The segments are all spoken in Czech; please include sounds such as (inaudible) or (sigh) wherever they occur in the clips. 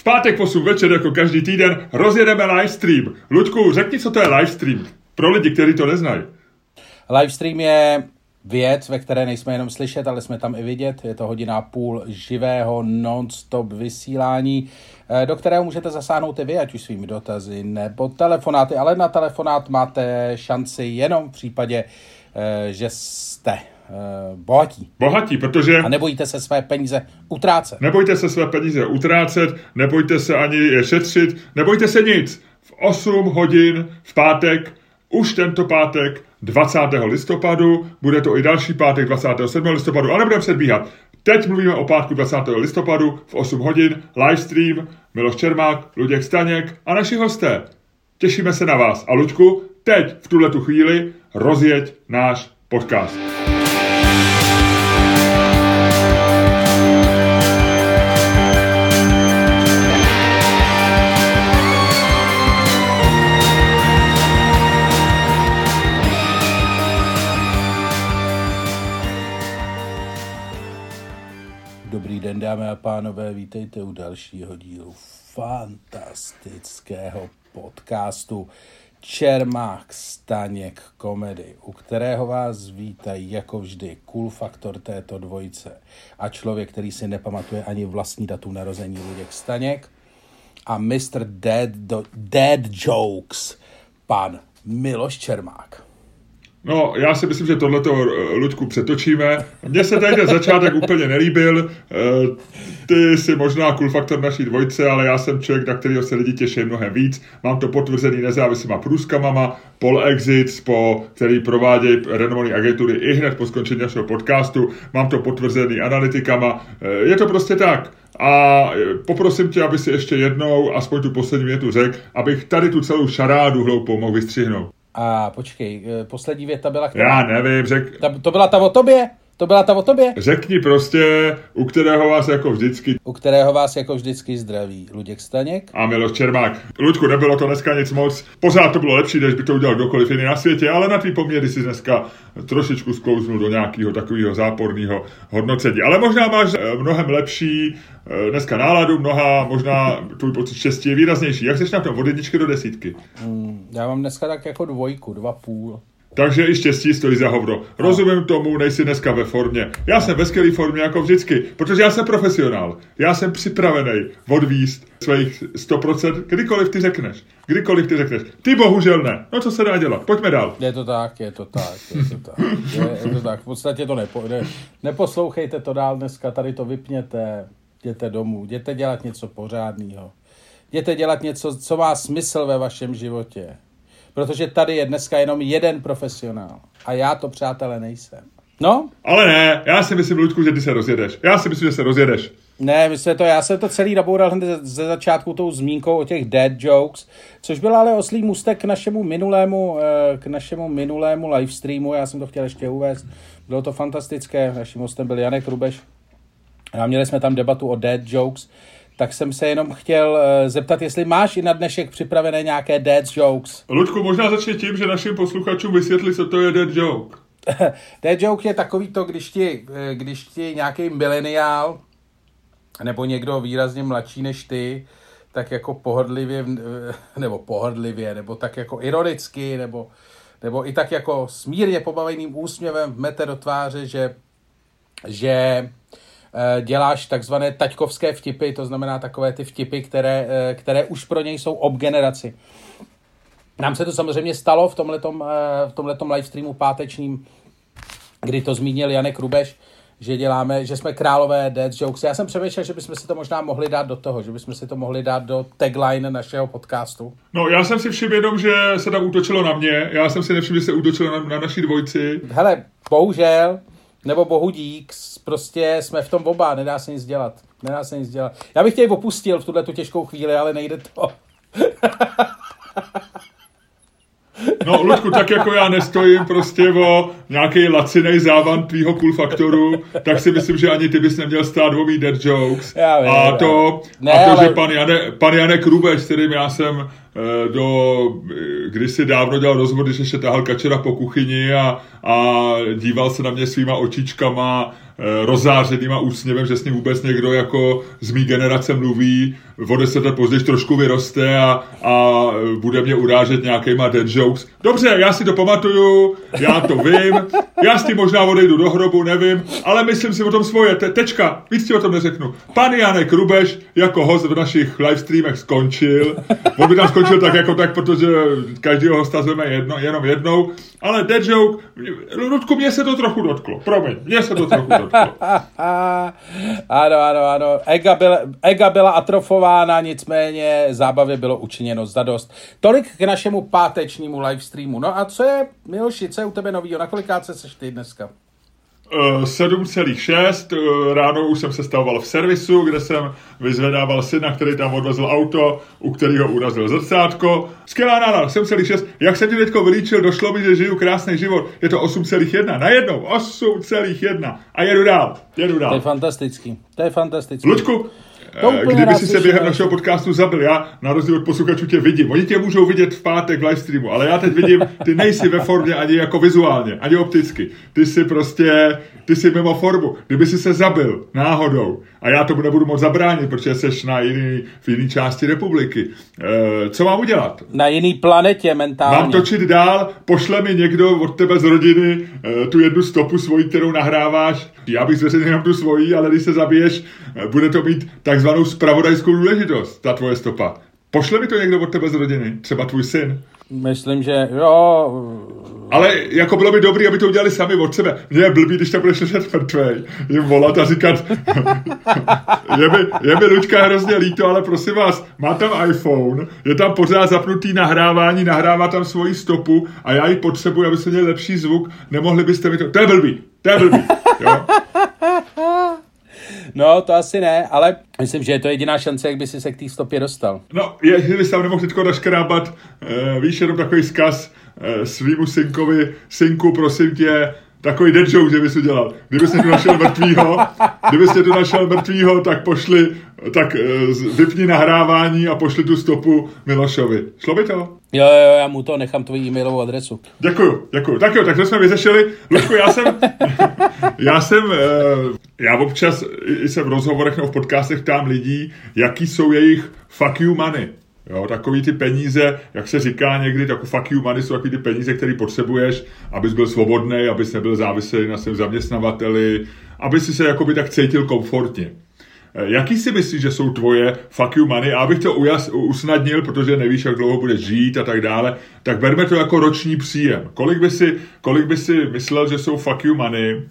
V pátek v 8 večer, jako každý týden, rozjedeme livestream. Ludku, řekni, co to je livestream. Pro lidi, kteří to neznají. Livestream je věc, ve které nejsme jenom slyšet, ale jsme tam i vidět. Je to hodina půl živého non-stop vysílání, eh, do kterého můžete zasáhnout i vy, ať už svými dotazy nebo telefonáty, ale na telefonát máte šanci jenom v případě, eh, že jste bohatí. Bohatí, protože... A nebojte se své peníze utrácet. Nebojte se své peníze utrácet, nebojte se ani je šetřit, nebojte se nic. V 8 hodin v pátek, už tento pátek, 20. listopadu, bude to i další pátek 27. listopadu, ale nebudeme předbíhat. Teď mluvíme o pátku 20. listopadu v 8 hodin, livestream, Miloš Čermák, Luděk Staněk a naši hosté. Těšíme se na vás. A Luďku, teď v tuhle tu chvíli rozjeď náš podcast. Den, dámy a pánové, vítejte u dalšího dílu fantastického podcastu Čermák Staněk komedy, u kterého vás vítají jako vždy cool faktor této dvojice a člověk, který si nepamatuje ani vlastní datum narození Luděk Staněk a Mr. Dead, do, Dead Jokes, pan Miloš Čermák. No, já si myslím, že tohleto eh, Luďku přetočíme. Mně se tady ten začátek úplně nelíbil. Eh, ty jsi možná cool faktor naší dvojce, ale já jsem člověk, na kterého se lidi těší mnohem víc. Mám to potvrzený nezávislýma průzkamama, Pol Exits, po, který provádějí renomované agentury i hned po skončení našeho podcastu. Mám to potvrzený analytikama. Eh, je to prostě tak. A poprosím tě, aby si ještě jednou, aspoň tu poslední větu řekl, abych tady tu celou šarádu hloupou mohl vystřihnout. A počkej, eh, poslední věta byla... Já nevím, řek... Ta, to byla ta o tobě? To byla ta o tobě? Řekni prostě, u kterého vás jako vždycky... U kterého vás jako vždycky zdraví Luděk Staněk. A Miloš Čermák. Luďku, nebylo to dneska nic moc. Pořád to bylo lepší, než by to udělal kdokoliv jiný na světě, ale na tvý poměry si dneska trošičku sklouznul do nějakého takového záporného hodnocení. Ale možná máš eh, mnohem lepší eh, dneska náladu, mnoha, možná tvůj pocit štěstí je výraznější. Jak jsi na tom od jedničky do desítky? Hmm, já mám dneska tak jako dvojku, dva půl. Takže i štěstí stojí za hovno. Rozumím tomu, nejsi dneska ve formě. Já jsem ve skvělé formě jako vždycky, protože já jsem profesionál. Já jsem připravený odvíst svých 100%, kdykoliv ty řekneš. Kdykoliv ty řekneš. Ty bohužel ne. No co se dá dělat? Pojďme dál. Je to tak, je to tak, je to tak. Je, je to tak. V podstatě to nepo, ne, neposlouchejte to dál dneska, tady to vypněte, jděte domů, jděte dělat něco pořádného. Jděte dělat něco, co má smysl ve vašem životě. Protože tady je dneska jenom jeden profesionál. A já to, přátelé, nejsem. No? Ale ne, já si myslím, Luďku, že ty se rozjedeš. Já si myslím, že se rozjedeš. Ne, myslím to, já jsem to celý naboural hned ze, začátku tou zmínkou o těch dead jokes, což byl ale oslý můstek k našemu minulému, eh, k našemu minulému livestreamu, já jsem to chtěl ještě uvést. Bylo to fantastické, naším hostem byl Janek Rubeš. A měli jsme tam debatu o dead jokes tak jsem se jenom chtěl eh, zeptat, jestli máš i na dnešek připravené nějaké dead jokes. Ludku, možná začne tím, že našim posluchačům vysvětli, co to je dead joke. (laughs) dead joke je takový to, když ti, eh, když ti nějaký mileniál nebo někdo výrazně mladší než ty, tak jako pohodlivě, eh, nebo pohodlivě, nebo tak jako ironicky, nebo, nebo i tak jako smírně pobaveným úsměvem vmete do tváře, že, že Eh, děláš takzvané taťkovské vtipy, to znamená takové ty vtipy, které, eh, které už pro něj jsou ob generaci. Nám se to samozřejmě stalo v tomhletom, eh, v tomhletom livestreamu pátečním, kdy to zmínil Janek Rubeš, že děláme, že jsme králové dead jokes. Já jsem přemýšlel, že bychom si to možná mohli dát do toho, že bychom si to mohli dát do tagline našeho podcastu. No, já jsem si všiml jenom, že se tam útočilo na mě. Já jsem si nevšiml, že se útočilo na, na naší dvojici. Hele, bohužel, nebo bohu dík, prostě jsme v tom oba, nedá se nic dělat. Nedá se nic dělat. Já bych tě opustil v tuhle tu těžkou chvíli, ale nejde to. (laughs) No, Ludku, tak jako já nestojím prostě o nějaký lacinej závan tvýho cool faktoru, tak si myslím, že ani ty bys neměl stát o dead jokes. Já vím, a to, ne, a to ale... že pan, Jane, pan Janek Rubeš, kterým já jsem eh, do, kdysi dávno dělal rozhovor, když ještě tahal kačera po kuchyni a, a díval se na mě svýma očičkama, eh, rozářenýma úsměvem, že s ním vůbec někdo jako z mý generace mluví, o deset let později trošku vyroste a, a bude mě urážet nějakýma dead jokes. Dobře, já si to pamatuju, já to vím, já s tím možná odejdu do hrobu, nevím, ale myslím si o tom svoje, te, tečka, víc ti o tom neřeknu. Pan Janek Rubeš jako host v našich livestreamech skončil, on by tam skončil tak jako tak, protože každého hosta zveme jedno, jenom jednou, ale dead joke, Ludku, mě se to trochu dotklo, promiň, mě se to trochu dotklo. (laughs) ano, ano, ano, ega byla, ega byla atrofována, nicméně zábavě bylo učiněno zadost. Tolik k našemu pátečnímu livestreamu. No a co je, Miloši, co je u tebe novýho? Na kolikáce seš ty dneska? 7,6. Eh, ráno už jsem se stavoval v servisu, kde jsem vyzvedával syna, který tam odvezl auto, u kterého urazil zrcátko. Skvělá rána, 7,6. Jak jsem ti teďko vylíčil, došlo mi, že žiju krásný život. Je to 8,1. Najednou 8,1. A jedu dál. Jedu dál. To je fantastický. To je fantastický. Luďku, Eh, kdyby si se během našeho podcastu zabil, já na rozdíl od posluchačů tě vidím. Oni tě můžou vidět v pátek v livestreamu, ale já teď vidím, ty nejsi ve formě ani jako vizuálně, ani opticky. Ty jsi prostě, ty jsi mimo formu. Kdyby si se zabil náhodou, a já tomu nebudu moc zabránit, protože jsi na jiný, v jiné části republiky. E, co mám udělat? Na jiný planetě mentálně. Mám točit dál, pošle mi někdo od tebe z rodiny e, tu jednu stopu svoji, kterou nahráváš. Já bych zveřejnil jenom tu svoji, ale když se zabiješ, e, bude to mít takzvanou spravodajskou důležitost, ta tvoje stopa. Pošle mi to někdo od tebe z rodiny, třeba tvůj syn. Myslím, že jo. Ale jako bylo by dobré, aby to udělali sami od sebe. Mně je blbý, když tam budeš ležet mrtvej, jim volat a říkat, (laughs) je mi, je mi Luďka hrozně líto, ale prosím vás, má tam iPhone, je tam pořád zapnutý nahrávání, nahrává tam svoji stopu a já ji potřebuji, aby se měl lepší zvuk, nemohli byste mi to... To je blbý, to je blbý, (laughs) No, to asi ne, ale myslím, že je to jediná šance, jak by si se k té stopě dostal. No, je, kdyby se tam nemohl teďko naškrábat, uh, víš, jenom takový zkaz uh, svýmu synkovi, synku, prosím tě, takový dead joke, že bys udělal. Kdyby jsi tu našel mrtvýho, kdyby jsi tu našel mrtvýho, tak pošli, tak uh, vypni nahrávání a pošli tu stopu Milošovi. Šlo by to? Jo, jo, já mu to nechám tvoji e-mailovou adresu. Děkuju, děkuju. Tak jo, tak to jsme vyřešili. Luďku, já jsem, (laughs) já jsem, uh, já občas jsem v rozhovorech nebo v podcastech tam lidí, jaký jsou jejich fuck you money. Jo, takový ty peníze, jak se říká někdy, tak fuck you money jsou takový ty peníze, které potřebuješ, abys byl svobodný, abys nebyl závislý na svém zaměstnavateli, aby si se jakoby tak cítil komfortně. Eh, jaký si myslíš, že jsou tvoje fuck you money? A abych to ujas, usnadnil, protože nevíš, jak dlouho budeš žít a tak dále, tak berme to jako roční příjem. Kolik by si, kolik by si myslel, že jsou fuck you money?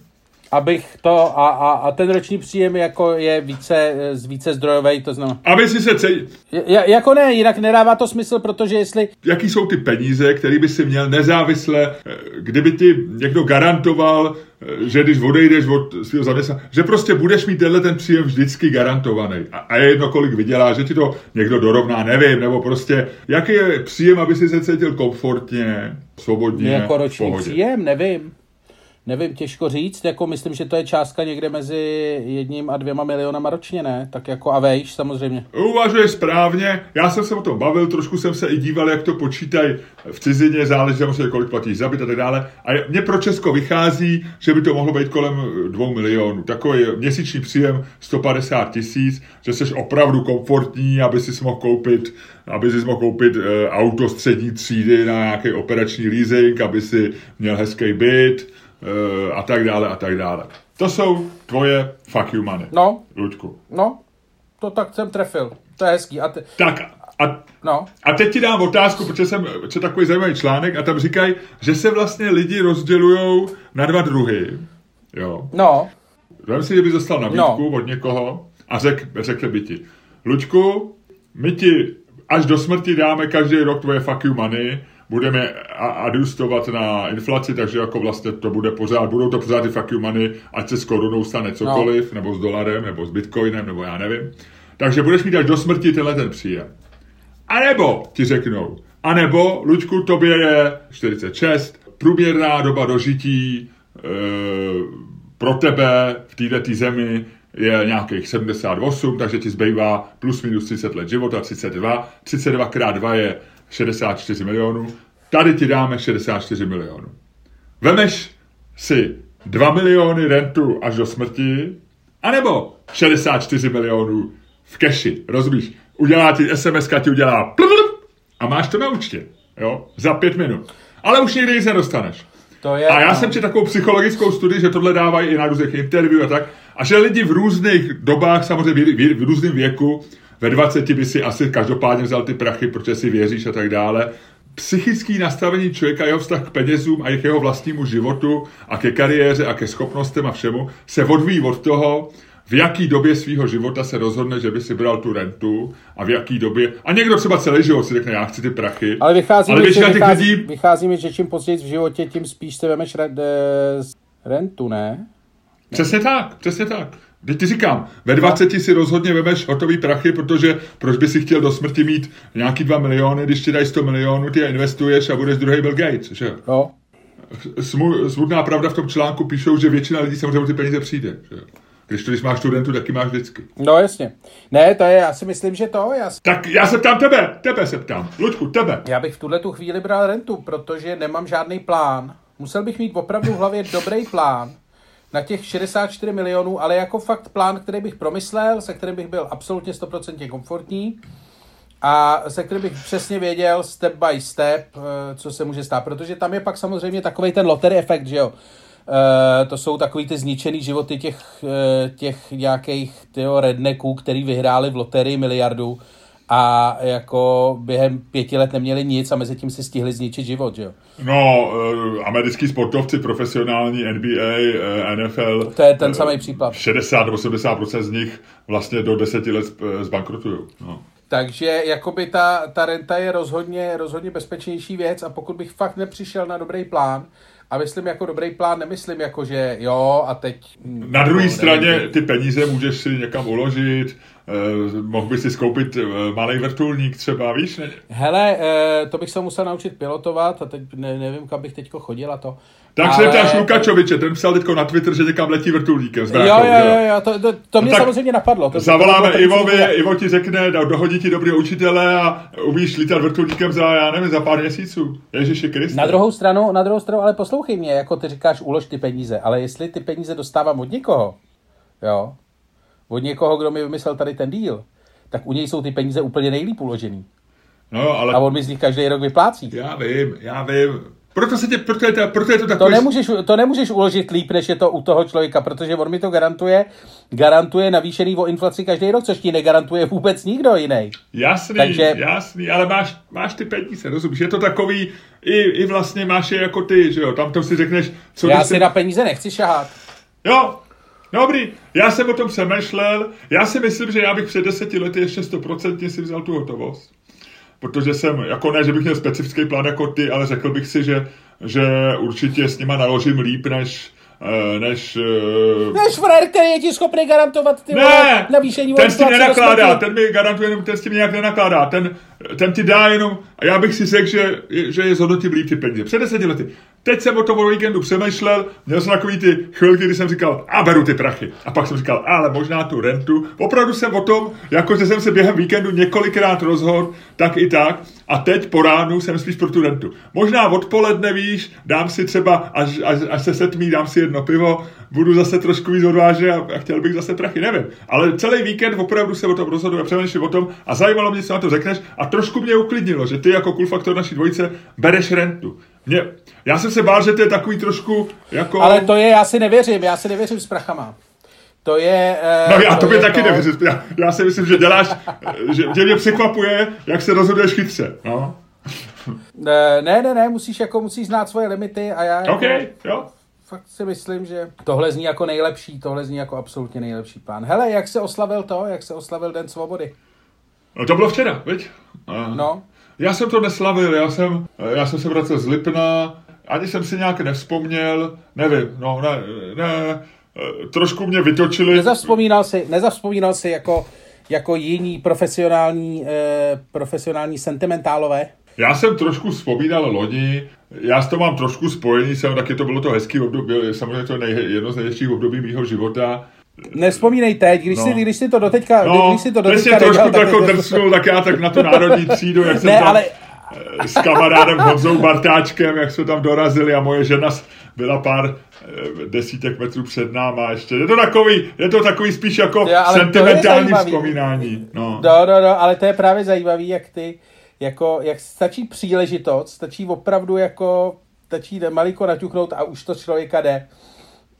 Abych to, a, a, a ten roční příjem jako je více, z více zdrojový, to znamená. Aby si se cítil. Jako ne, jinak nedává to smysl, protože jestli... Jaký jsou ty peníze, které by si měl nezávisle, eh, kdyby ti někdo garantoval, eh, že když odejdeš od svého zaměstnání, že prostě budeš mít tenhle ten příjem vždycky garantovaný. A, a je jedno, kolik vydělá, že ti to někdo dorovná, nevím, nebo prostě, jaký je příjem, aby si se cítil komfortně, svobodně, Jako roční příjem, nevím. Nevím, těžko říct, jako myslím, že to je částka někde mezi jedním a dvěma milionama ročně, ne? Tak jako a vejš samozřejmě. Uvažuješ správně, já jsem se o tom bavil, trošku jsem se i díval, jak to počítají v cizině, záleží samozřejmě, kolik platíš za byt a tak dále. A mně pro Česko vychází, že by to mohlo být kolem dvou milionů. Takový měsíční příjem 150 tisíc, že jsi opravdu komfortní, aby si mohl koupit aby si mohl koupit e, auto střední třídy na nějaký operační leasing, aby si měl hezký byt, Eh, a tak dále a tak dále. To jsou tvoje fuck you money. No. Luďku. No, to tak jsem trefil. To je hezký. A te... Tak a, no. a teď ti dám otázku, protože jsem četl takový zajímavý článek a tam říkají, že se vlastně lidi rozdělují na dva druhy. Jo. No. Vem si, kdyby dostal nabídku no. od někoho a řek, řekl by ti, Luďku, my ti až do smrti dáme každý rok tvoje fuck you money, budeme adjustovat na inflaci, takže jako vlastně to bude pořád, budou to pořád ty fuck you money, ať se s korunou stane cokoliv, no. nebo s dolarem, nebo s bitcoinem, nebo já nevím. Takže budeš mít až do smrti tenhle ten příjem. A nebo ti řeknou, a nebo, Luďku, tobě je 46, průměrná doba dožití e, pro tebe v této zemi je nějakých 78, takže ti zbývá plus minus 30 let života, 32. 32 krát 2 je 64 milionů, tady ti dáme 64 milionů. Vemeš si 2 miliony rentu až do smrti, anebo 64 milionů v keši, rozumíš? udělá ti SMS, ti udělá a máš to na účtě, jo, za pět minut. Ale už nikdy nic nedostaneš. To je, a já no. jsem četl takovou psychologickou studii, že tohle dávají i na různých interview a tak, a že lidi v různých dobách, samozřejmě v, v, v různém věku, ve 20 by si asi každopádně vzal ty prachy, protože si věříš a tak dále. Psychický nastavení člověka, jeho vztah k penězům a k jeho vlastnímu životu a ke kariéře a ke schopnostem a všemu se odvíjí od toho, v jaký době svého života se rozhodne, že by si bral tu rentu a v jaký době. A někdo třeba celý život si řekne, já chci ty prachy. Ale vychází, Ale mi, že, vychází, lidí- vychází mi, že čím později v životě, tím spíš se vemeš rentu, ne? Přesně tak, přesně tak. Teď ti říkám, ve 20 si rozhodně vemeš hotový prachy, protože proč by si chtěl do smrti mít nějaký 2 miliony, když ti dají 100 milionů, ty je investuješ a budeš druhý Bill Gates, že jo? Jo. Smu- Smutná pravda v tom článku píšou, že většina lidí samozřejmě o ty peníze přijde, že jo? Když to, když máš tu rentu, taky máš vždycky. No jasně. Ne, to je, já si myslím, že to, já, si- Tak já se ptám tebe, tebe se ptám. Luďku, tebe. já bych v tuhle tu chvíli bral rentu, protože nemám žádný plán. Musel bych mít opravdu v hlavě dobrý plán na těch 64 milionů, ale jako fakt plán, který bych promyslel, se kterým bych byl absolutně 100% komfortní a se kterým bych přesně věděl step by step, eh, co se může stát, protože tam je pak samozřejmě takový ten lottery efekt, že jo. Eh, to jsou takový ty zničený životy těch, eh, těch nějakých tyjo, rednecků, který vyhráli v loterii miliardu a jako během pěti let neměli nic a mezi tím si stihli zničit život, že jo. No, uh, americký sportovci, profesionální NBA, uh, NFL. To je ten samý případ. 60-80% z nich vlastně do deseti let eh, zbankrotují. No. Takže jakoby ta, ta renta je rozhodně, rozhodně bezpečnější věc a pokud bych fakt nepřišel na dobrý plán, a myslím jako dobrý plán, nemyslím jako, že jo a teď... Na druhé no, straně nevím, ty peníze můžeš si někam uložit, eh, mohl bys si skoupit eh, malý vrtulník třeba, víš? Ne? Hele, eh, to bych se musel naučit pilotovat a teď ne, nevím, kam bych teďko chodil a to. Tak se ptáš Lukačoviče, ten psal teďko na Twitter, že někam letí vrtulníkem. s Jo, bráchou, jo, jo, jo, to, to, to mě tak samozřejmě napadlo. To, to Zavoláme co Ivovi, mě- Ivo ti řekne, do- dohodí ti dobrý učitele a umíš lítat vrtulníkem za, já nevím, za pár měsíců. Ježiši Kriste. Na druhou stranu, na druhou stranu, ale poslouchej mě, jako ty říkáš, ulož ty peníze, ale jestli ty peníze dostávám od někoho, jo, od někoho, kdo mi vymyslel tady ten díl, tak u něj jsou ty peníze úplně nejlíp uložený. No, ale A on mi z nich každý rok vyplácí. já vím, já vím. Proto, se tě, proto, je to, proto je to To takový... nemůžeš, to nemůžeš uložit líp, než je to u toho člověka, protože on mi to garantuje, garantuje navýšený o inflaci každý rok, což ti negarantuje vůbec nikdo jiný. Jasný, Takže- jasný, ale máš, máš ty peníze, rozumíš? Je to takový, i, i vlastně máš je jako ty, že jo? Tam to si řekneš, co Já si na peníze nechci šahat. Jo, dobrý, já jsem o tom přemýšlel, já si myslím, že já bych před deseti lety ještě stoprocentně si vzal tu hotovost. Protože jsem, jako ne, že bych měl specifický plán jako ty, ale řekl bych si, že, že určitě s nima naložím líp, než, eh, než eh, Než frajer, který je ti schopný garantovat ty Ne, navýšení ten s tím nenakládá, ten mi garantuje, jenom ten s tím nějak nenakládá, ten, ten ti dá jenom, a já bych si řekl, že, že je zhodnotím líp ty peníze. Před deseti lety. Teď jsem o tom víkendu přemýšlel, měl jsem takový ty chvilky, kdy jsem říkal, a beru ty prachy. A pak jsem říkal, ale možná tu rentu. Opravdu jsem o tom, jako že jsem se během víkendu několikrát rozhodl, tak i tak. A teď po ránu jsem spíš pro tu rentu. Možná odpoledne víš, dám si třeba, až, až, až se setmí, dám si jedno pivo, budu zase trošku víc a, a chtěl bych zase prachy, nevím. Ale celý víkend opravdu se o tom rozhoduji a přemýšlím o tom a zajímalo mě, co na to řekneš a trošku mě uklidnilo, že ty jako cool faktor naší dvojice bereš rentu. Mě, já jsem se bál, že to je takový trošku jako... Ale to je, já si nevěřím, já si nevěřím s prachama. To je... eh, No já to je taky to- nevěřím. Já, já si myslím, že děláš, že, že mě překvapuje, jak se rozhoduješ chytře. No. Ne, ne, ne, ne, musíš jako, musíš znát svoje limity a já jako, OK, jo. fakt si myslím, že tohle zní jako nejlepší, tohle zní jako absolutně nejlepší plán. Hele, jak se oslavil to, jak se oslavil Den svobody? No to bylo včera, viď? A- No, Já jsem to neslavil, já jsem, já jsem se vracel z Lipna, ani jsem si nějak nevzpomněl, nevím, no ne, ne, trošku mě vytočili. nezavzpomínal si, nezavzpomínal si jako, jako jiní profesionální, eh, profesionální sentimentálové? Já jsem trošku vzpomínal loni, já s to mám trošku spojený, jsem, taky to bylo to hezký období, samozřejmě to je nej, jedno z nejhezčích období mého života. Nespomínej teď, když, No. si, když si to doteďka, No, když si to teď doteďka jsi trošku tak jako drcnul, tak já tak na tu národní třídu, jak jsem Ne, tam, ale, eh, s kamarádem Honzou Bartáčkem, jak jsme tam dorazili a moje žena byla pár eh, desítek metrů před náma ještě. Je to takový, je to takový spíš jako Jo, sentimentální vzpomínání. No. No, no, no, ale to je právě zajímavý, jak ty, jako, jak stačí příležitost, stačí opravdu jako, stačí malinko naťuknout a už to člověka jde.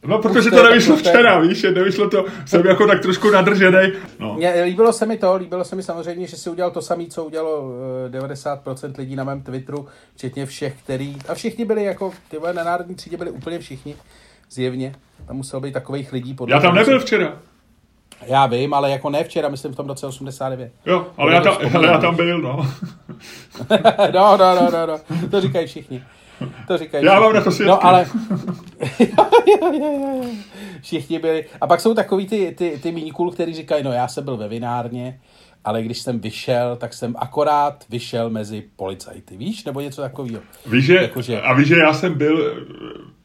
No, protože to nevyšlo včera, víš, nevyšlo to, jsem jako tak trošku nadržený. No. Mně líbilo se mi to, líbilo se mi samozřejmě, že si udělal to samé, co udělalo eh, 90% lidí na mém Twitteru, včetně všech, který, a všichni byli jako, ty vole, na národní třídě byli úplně všichni, zjevně. Tam muselo být takových lidí. Podle Já tam nebyl včera. Já vím, ale jako ne včera, myslím v tom roce 89. Jo, ale já tam, ale já tam byl, no. (laughs) no, no, no, no, no, to říkají všichni. To říkají Já mám na to svědky. No, ale... (laughs) všichni byli. A pak jsou takový ty, ty, ty míníkul, který říkají, no já jsem byl ve vinárně, ale když jsem vyšel, tak jsem akorát vyšel mezi policajty, víš? Nebo něco takového. Víš, že, Jakože- a víš, že já jsem byl,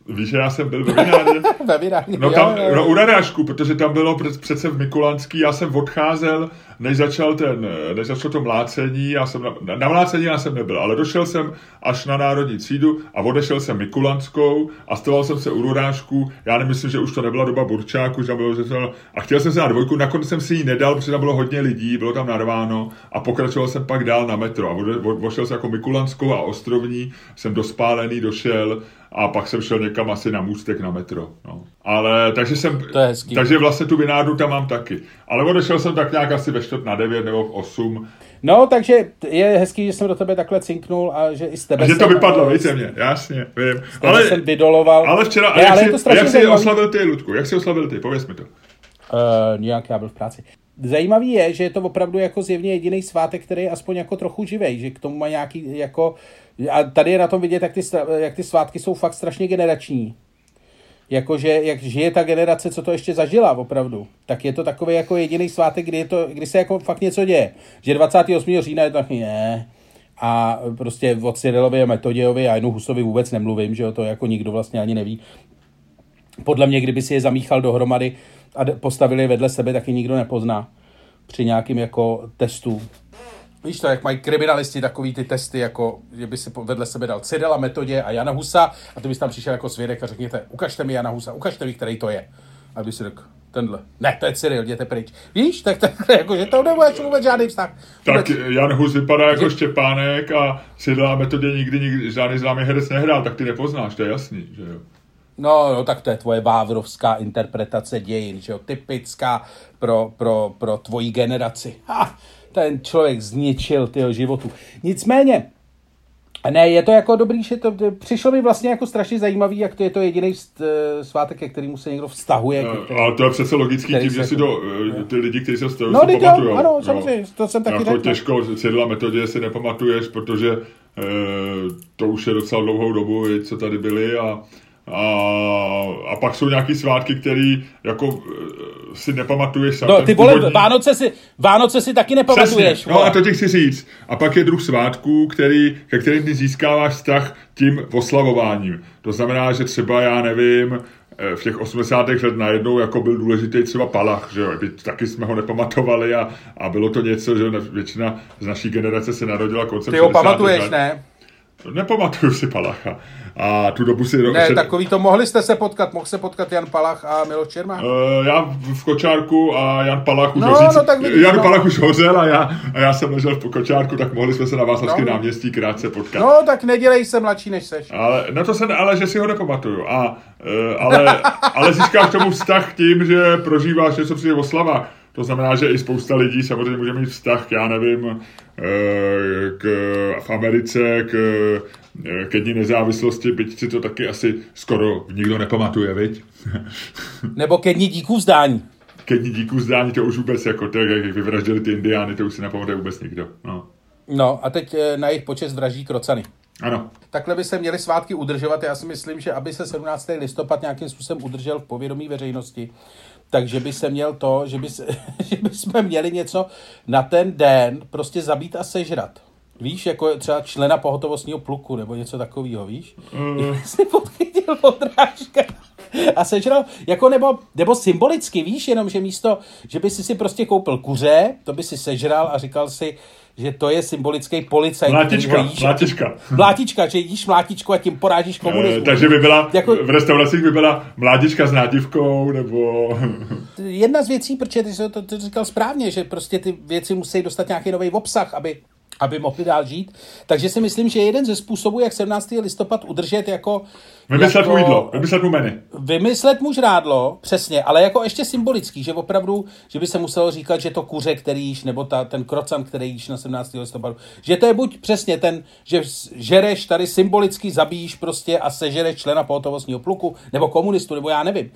víš, že já jsem byl ve vinárně? (laughs) ve vinárně, No tam, jo, jo. no u narážku, protože tam bylo přece v Mikulanský, já jsem odcházel, než začal ten, než začalo to mlácení, já jsem, na, na mlácení já jsem nebyl, ale došel jsem až na národní třídu a odešel jsem Mikulanskou a stával jsem se u Rurážku, já nemyslím, že už to nebyla doba Burčáku, že bylo, že to, a chtěl jsem se na dvojku, nakonec jsem si ji nedal, protože tam bylo hodně lidí, bylo tam narváno a pokračoval jsem pak dál na metro a vošel jsem jako Mikulanskou a Ostrovní, jsem dospálený, došel a pak jsem šel někam asi na můstek na metro. No. Ale takže jsem, takže vlastně tu vinárnu tam mám taky. Ale odešel jsem tak nějak asi ve čtvrt na devět nebo v osm. No, takže je hezký, že jsem do tebe takhle cinknul a že i z tebe A že to vypadlo, víte mě, jasně, vím. Ale, jsem vydoloval. ale včera, ne, jak, ale jsi, to jak jsi oslavil ty, Ludku? Jak jsi oslavil ty? Pověz mi to. Uh, nějak já byl v práci. Zajímavý je, že je to opravdu jako zjevně jediný svátek, který je aspoň jako trochu živej, že k tomu má nějaký jako... A tady je na tom vidět, jak ty, jak ty svátky jsou fakt strašně generační. Jakože, jak žije ta generace, co to ještě zažila opravdu, tak je to takový jako jediný svátek, kdy, je to, kdy se jako fakt něco děje. Že 28. října je to taky ne. A prostě od Cyrilovi a Metodějovi a Janu Husovi vůbec nemluvím, že jo, to jako nikdo vlastně ani neví. Podle mě, kdyby si je zamíchal dohromady a postavili je vedle sebe, taky nikdo nepozná při nějakým jako testu. Víš to, jak mají kriminalisti takový ty testy, jako že by si vedle sebe dal Cyrila, Metodě a Jana Husa a ty bys tam přišel jako svědek a řekněte, ukažte mi Jana Husa, ukažte mi, který to je. A by si řekl, tenhle. Ne, to je Cyril, jděte pryč. Víš, tak, tak (laughs) jako, že to nebudeš vůbec žádný vztah. Tak Vůbec. Jan Hus vypadá jako Štěpánek a Sidla metodě nikdy, nikdy žádný známý herec nehrál, tak ty nepoznáš, to je jasný, že jo. No, no, tak to je tvoje vávrovská interpretace dějin, že jo, typická pro, pro, pro tvoji generaci. Ha, ten člověk zničil tyho životu. Nicméně, ne, je to jako dobrý, že to přišlo mi vlastně jako strašně zajímavý, jak to je to jediný svátek, ke kterému se někdo vztahuje. No, kterému- ale to je přece logický který tím, že si to, eh, ty lidi, kteří se vztahují, No, si pamatujou. ano, samozřejmě, to jsem taky jako řekl. těžko Cyrila metodě si nepamatuješ, protože eh, to už je docela dlouhou dobu, co tady byli a, a, a pak jsou nějaký svátky, který jako eh, si nepamatuješ sám. No, ty vole, původní- Vánoce si, Vánoce si taky nepamatuješ. Přesně, no a to ti chci říct. A pak je druh svátků, který, ke kterým ty získáváš vztah tím oslavováním. To znamená, že třeba, já nevím, eh, v těch 80. let najednou jako byl důležitý třeba Palach, že jo, byť taky jsme ho nepamatovali a, a bylo to něco, že většina z naší generace se narodila koncem Ty ho 60. pamatuješ, let. ne? Nepamatuju si Palacha. A tu dobu si... Ne, že- takový to mohli jste se potkat, mohl se potkat Jan Palach a Miloš Čermák. Uh, já v Kočárku a Jan Palach už No, hořící- no, tak vidíš, Jan no. Palach už hořel a já, a já jsem ležel v Kočárku, tak mohli jsme se na Václavském No. náměstí krátce potkat. No, tak nedělej se mladší, než seš. Ale, no to se, ale že si ho nepamatuju. A, uh, ale, ale získáš tomu vztah tím, že prožíváš něco při oslavách. To znamená, že i spousta lidí samozřejmě může mít vztah, já nevím, eh, k, v Americe k, eh, ke dní nezávislosti, byť si to taky asi skoro nikdo nepamatuje, viď? (laughs) Nebo ke dní díků vzdání. ke dní díků zdání to už vůbec jako to, jak vyvraždili ty indiány, to už si nepamatuje vůbec nikdo. No. No a teď eh, na jejich počest vraží krocany. Ano. Takhle by se měly svátky udržovat. Já si myslím, že aby se 17. listopad nějakým způsobem udržel v povědomí veřejnosti, takže by se měl to, že by, se, (laughs) že by jsme měli něco na ten den prostě zabít a sežrat. Víš, jako třeba člena pohotovostního pluku nebo něco takového, víš? Mm. (laughs) Jsi podchytil podrážka a sežral, jako nebo, nebo symbolicky, víš, jenom že místo, že by si si prostě koupil kuře, to by si sežral a říkal si, že to je symbolický policajt. Mlátička, jíš, mlátička. Mlátička, že jíš mlátičku a tím porážíš komunismus. E, takže by byla, jako, v restauracích by byla mlátička s nádivkou, nebo... Jedna z věcí, protože ty jsi to, to říkal správně, že prostě ty věci musí dostat nějaký nový obsah, aby aby mohli dál žít. Takže si myslím, že jeden ze způsobů, jak 17. listopad udržet jako... Vymyslet jako, mu jídlo, vymyslet mu menu. Vymyslet mu žrádlo, přesně, ale jako ještě symbolický, že opravdu, že by se muselo říkat, že to kuře, který jíš, nebo ta, ten krocan, který jíš na 17. listopadu, že to je buď přesně ten, že žereš tady symbolicky zabíjíš prostě a sežereš člena pohotovostního pluku, nebo komunistu, nebo já nevím.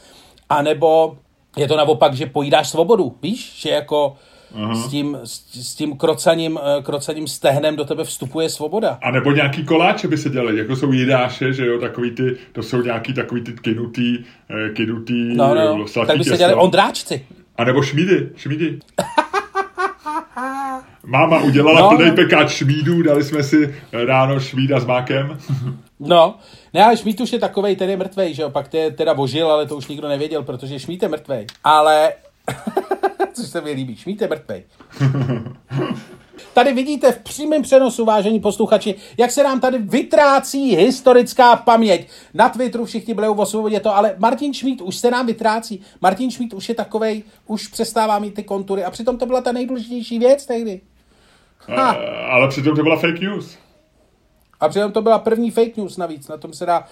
A nebo je to naopak, že pojídáš svobodu, víš, že jako s tím, s, tím krocaním, eh, krocaním stehnem do tebe vstupuje svoboda. A nebo nějaký koláče by se dělali, jako jsou jídáše, že jo, takový ty, to jsou nějaký takový ty kynutý, eh, kynutý no, no. tak by se dělali ondráčci. A nebo šmídy, šmídy. Máma udělala no, plný no. pekáč šmídů, dali jsme si ráno šmída s mákem. No, ne, ale šmít už je takovej, ten je mrtvej, že jo, pak je teda vožil, ale to už nikdo nevěděl, protože šmít je mrtvej. Ale (laughs) což se mi líbí. Šmíte mrtvej. (laughs) Tady vidíte v přímém přenosu, vážení posluchači, jak se nám tady vytrácí historická paměť. Na Twitteru všichni byli o svobodě to, ale Martin Šmít už se nám vytrácí. Martin Šmít už je takovej, už přestává mít ty kontury a přitom to byla ta nejdůležitější věc tehdy. Ha. ale přitom to byla fake news. A přitom to byla první fake news navíc, na tom se dá,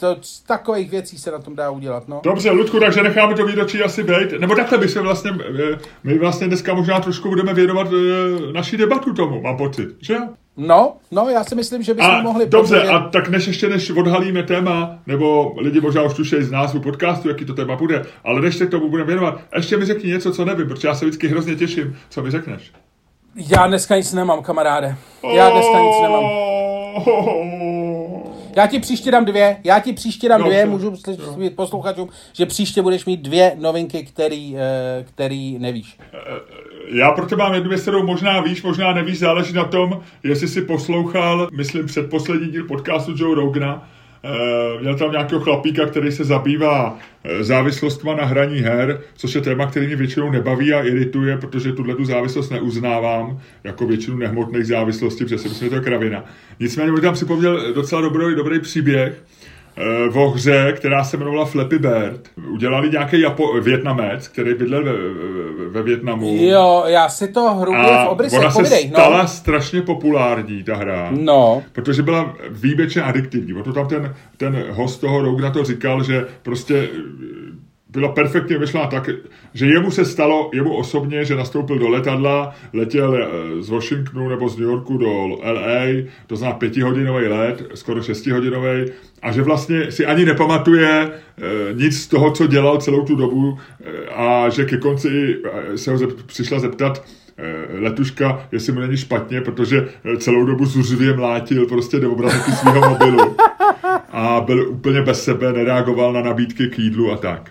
to, z takových věcí se na tom dá udělat, no. Dobře, Ludku, takže necháme to výročí asi být. Nebo takhle by se vlastně, eh, my vlastně dneska možná trošku budeme věnovat eh, naší debatu tomu, mám pocit, že No, no, já si myslím, že bychom a, mohli... Dobře, povědět... a tak než ještě než odhalíme téma, nebo lidi možná už tušejí z názvu podcastu, jaký to téma bude, ale než se k tomu budeme věnovat, ještě mi řekni něco, co nevím, protože já se vždycky hrozně těším, co mi řekneš. Já dneska nic nemám, kamaráde. Já dneska nic nemám. Já ti příště dám dvě, já ti příště dám dvě, můžu slyšet posluchačům, že příště budeš mít dvě novinky, který, eh, který nevíš. Eh, já pro tebe mám jednu věc, kterou možná víš, možná nevíš, záleží na tom, jestli jsi poslouchal, myslím, předposlední díl podcastu Joe Rogana, Eh, měl tam nějakého chlapíka, který se zabývá eh, závislostma na hraní her, což je téma, který mě většinou nebaví a irituje, protože tuhle tu závislost neuznávám jako většinu nehmotných závislostí, protože si myslím, že to je kravina. Nicméně mi tam připomněl docela dobrý, dobrý příběh, v eh, hře, která se jmenovala Flappy Bird. Udělali nějaký Japo- Větnamec, který bydlel ve, ve Větnamu. Jo, já si to hrubě v obrysech ona se povidej, no. stala no. strašně populární, ta hra. No. Protože byla výjimečně adiktivní. O to tam ten, ten host toho Rogue na to říkal, že prostě byla perfektně vyšlá tak, že jemu se stalo, jemu osobně, že nastoupil do letadla, letěl eh, z Washingtonu nebo z New Yorku do LA, to znamená pětihodinový let, skoro šestihodinový, a že vlastně si ani nepamatuje e, nic z toho, co dělal celou tu dobu e, a že ke konci se ho zep, přišla zeptat letuška, jestli mu není špatně, protože celou dobu zuřivě mlátil prostě do obrazovky svého mobilu a byl úplně bez sebe, nereagoval na nabídky k jídlu a tak.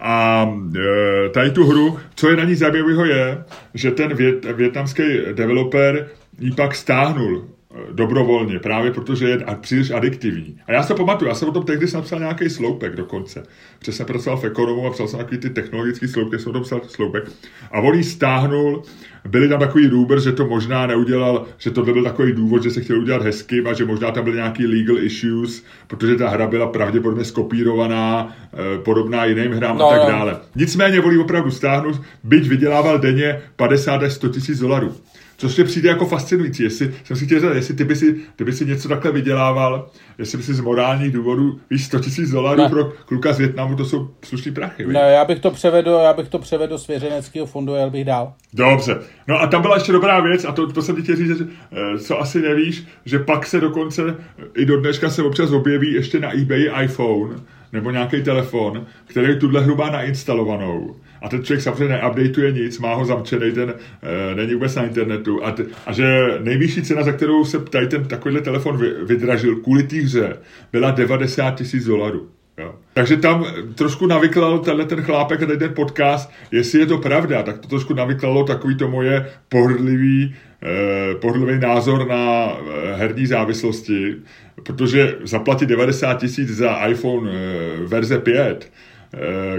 A e, tady tu hru, co je na ní zajímavého je, že ten vět, větnamský developer ji pak stáhnul dobrovolně, právě protože je příliš adiktivní. A já se pamatuju, já jsem o tom tehdy napsal nějaký sloupek dokonce. Protože jsem pracoval v ekonomu a psal jsem takový ty technologický sloupky, jsem o tom psal sloupek. A on stáhnul byli tam takový růber, že to možná neudělal, že to byl takový důvod, že se chtěl udělat hezky a že možná tam byly nějaký legal issues, protože ta hra byla pravděpodobně skopírovaná, eh, podobná jiným hrám no, a tak dále. Nicméně volí opravdu stáhnout, byť vydělával denně 50 až 100 tisíc dolarů. Což mě přijde jako fascinující. Jestli, jsem si chtěl říct, jestli ty by, si, ty by si něco takhle vydělával, jestli by si z morálních důvodů, víš, 100 tisíc dolarů pro kluka z Větnamu, to jsou slušný prachy. No, já bych to převedl, já bych to převedl z svěřeneckého fondu, jel bych dál. Dobře. No a tam byla ještě dobrá věc, a to, to jsem ti chtěl říct, že, eh, co asi nevíš, že pak se dokonce, i do dneška se občas objeví ještě na eBay iPhone, nebo nějaký telefon, který tuhle hru má nainstalovanou a ten člověk samozřejmě neupdateuje nic, má ho zamčený, ten e, není vůbec na internetu a, t, a že nejvyšší cena, za kterou se tady ten takovýhle telefon vy, vydražil kvůli té hře, byla 90 tisíc dolarů. Jo. Takže tam trošku navyklal tenhle ten chlápek a tady ten podcast, jestli je to pravda, tak to trošku navyklalo takový to moje pohrdlivý, eh, pohrdlivý názor na eh, herní závislosti, protože zaplatit 90 tisíc za iPhone eh, verze 5 Eh,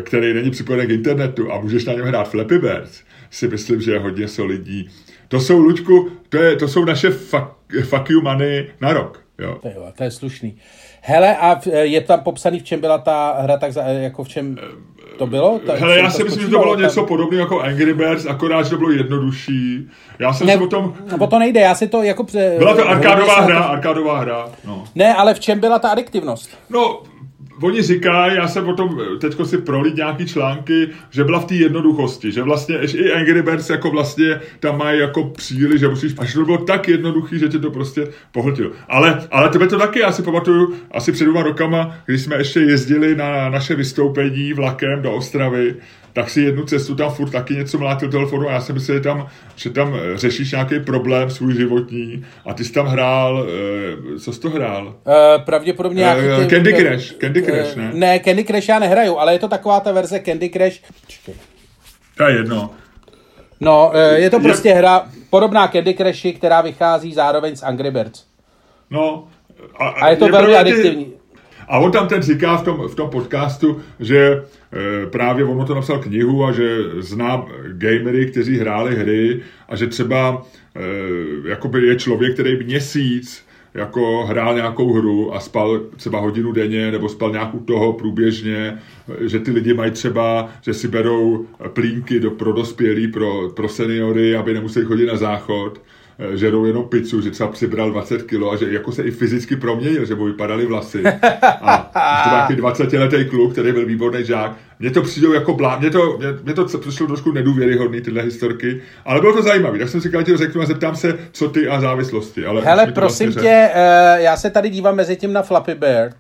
který není připojený k internetu a můžeš na něm hrát Flappy Birds, si myslím, že je hodně solidní To jsou, Luďku, to, je, to jsou naše fuck, fuck you money na rok. Jo. To, jo, to je slušný. Hele, a je tam popsaný, v čem byla ta hra, tak za, jako v čem to bylo? Ta, Hele, já si myslím, že to bylo tam... něco podobného jako Angry Birds, akorát, že to bylo jednodušší. Já jsem ne, si o tom... No to nejde, já si to jako... Byla to arkádová hra, to... arkádová hra. No. Ne, ale v čem byla ta adiktivnost? No, oni říkají, já jsem o tom teďko si prolít nějaký články, že byla v té jednoduchosti, že vlastně i Angry Birds jako vlastně tam mají jako příliš, že musíš, až to bylo tak jednoduchý, že tě to prostě pohltil. Ale, ale tebe to taky, já si pamatuju, asi před dvěma rokama, když jsme ještě jezdili na naše vystoupení vlakem do Ostravy, tak si jednu cestu tam furt taky něco mlátil telefonu a já jsem myslel, že tam, že tam eh, řešíš nějaký problém svůj životní a ty jsi tam hrál, eh, co jsi to hrál? Uh, pravděpodobně uh, nějaký Candy Crush, Candy Crush, ne? Ne, Candy Crush já nehraju, ale je to taková ta verze Candy Crush. To je jedno. No, je to prostě je... hra podobná Candy Crushi, která vychází zároveň s Angry Birds. No. A, a je to je velmi adiktivní. Ty a on tam ten říká v tom, v tom podcastu, že právě on to napsal knihu a že zná gamery, kteří hráli hry a že třeba e, jakoby je člověk, který měsíc jako hrál nějakou hru a spal třeba hodinu denně nebo spal nějakou toho průběžně, že ty lidi mají třeba, že si berou plínky do, pro dospělí, pro, pro seniory, aby nemuseli chodit na záchod Eh, že jdou jenom pizzu, že třeba přibral 20 kilo a že jako se i fyzicky proměnil, že mu vypadaly vlasy. A to takový 20 letý kluk, který byl výborný žák. Mně to přijde jako blá, mně to, mě, mě to přišlo trošku nedůvěryhodný, tyhle historky, ale bylo to zajímavé. Tak jsem si říkal, řeknu a zeptám se, co ty a závislosti. Ale Hele, prosím vlastně tě, uh, já se tady dívám mezi tím na Flappy Bird,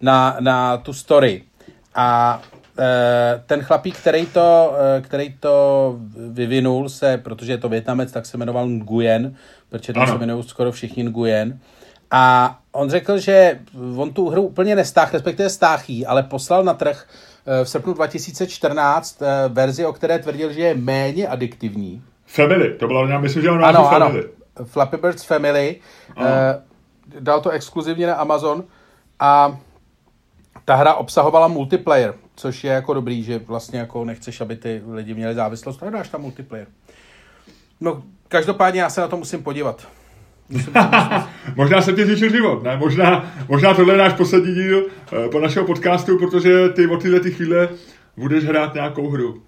na, na tu story. A ten chlapík, který to, eh, který to vyvinul se, protože je to větnamec, tak se jmenoval Nguyen, protože tam se jmenují skoro všichni Nguyen. A on řekl, že on tu hru úplně nestáh, respektive stáchý, ale poslal na trh eh, v srpnu 2014 verzi, o které tvrdil, že je méně adiktivní. Family, to bylo, já myslím, že on ano, Family. Ano, Flappy Birds Family. Ano. Dal to exkluzivně na Amazon a ta hra obsahovala multiplayer, což je jako dobrý, že vlastně jako nechceš, aby ty lidi měli závislost, tak dáš tam multiplayer. No, každopádně já se na to musím podívat. Musím (laughs) možná se ti zničil život, ne? Možná, možná tohle je náš poslední díl uh, po našeho podcastu, protože ty od tyhle ty chvíle budeš hrát nějakou hru.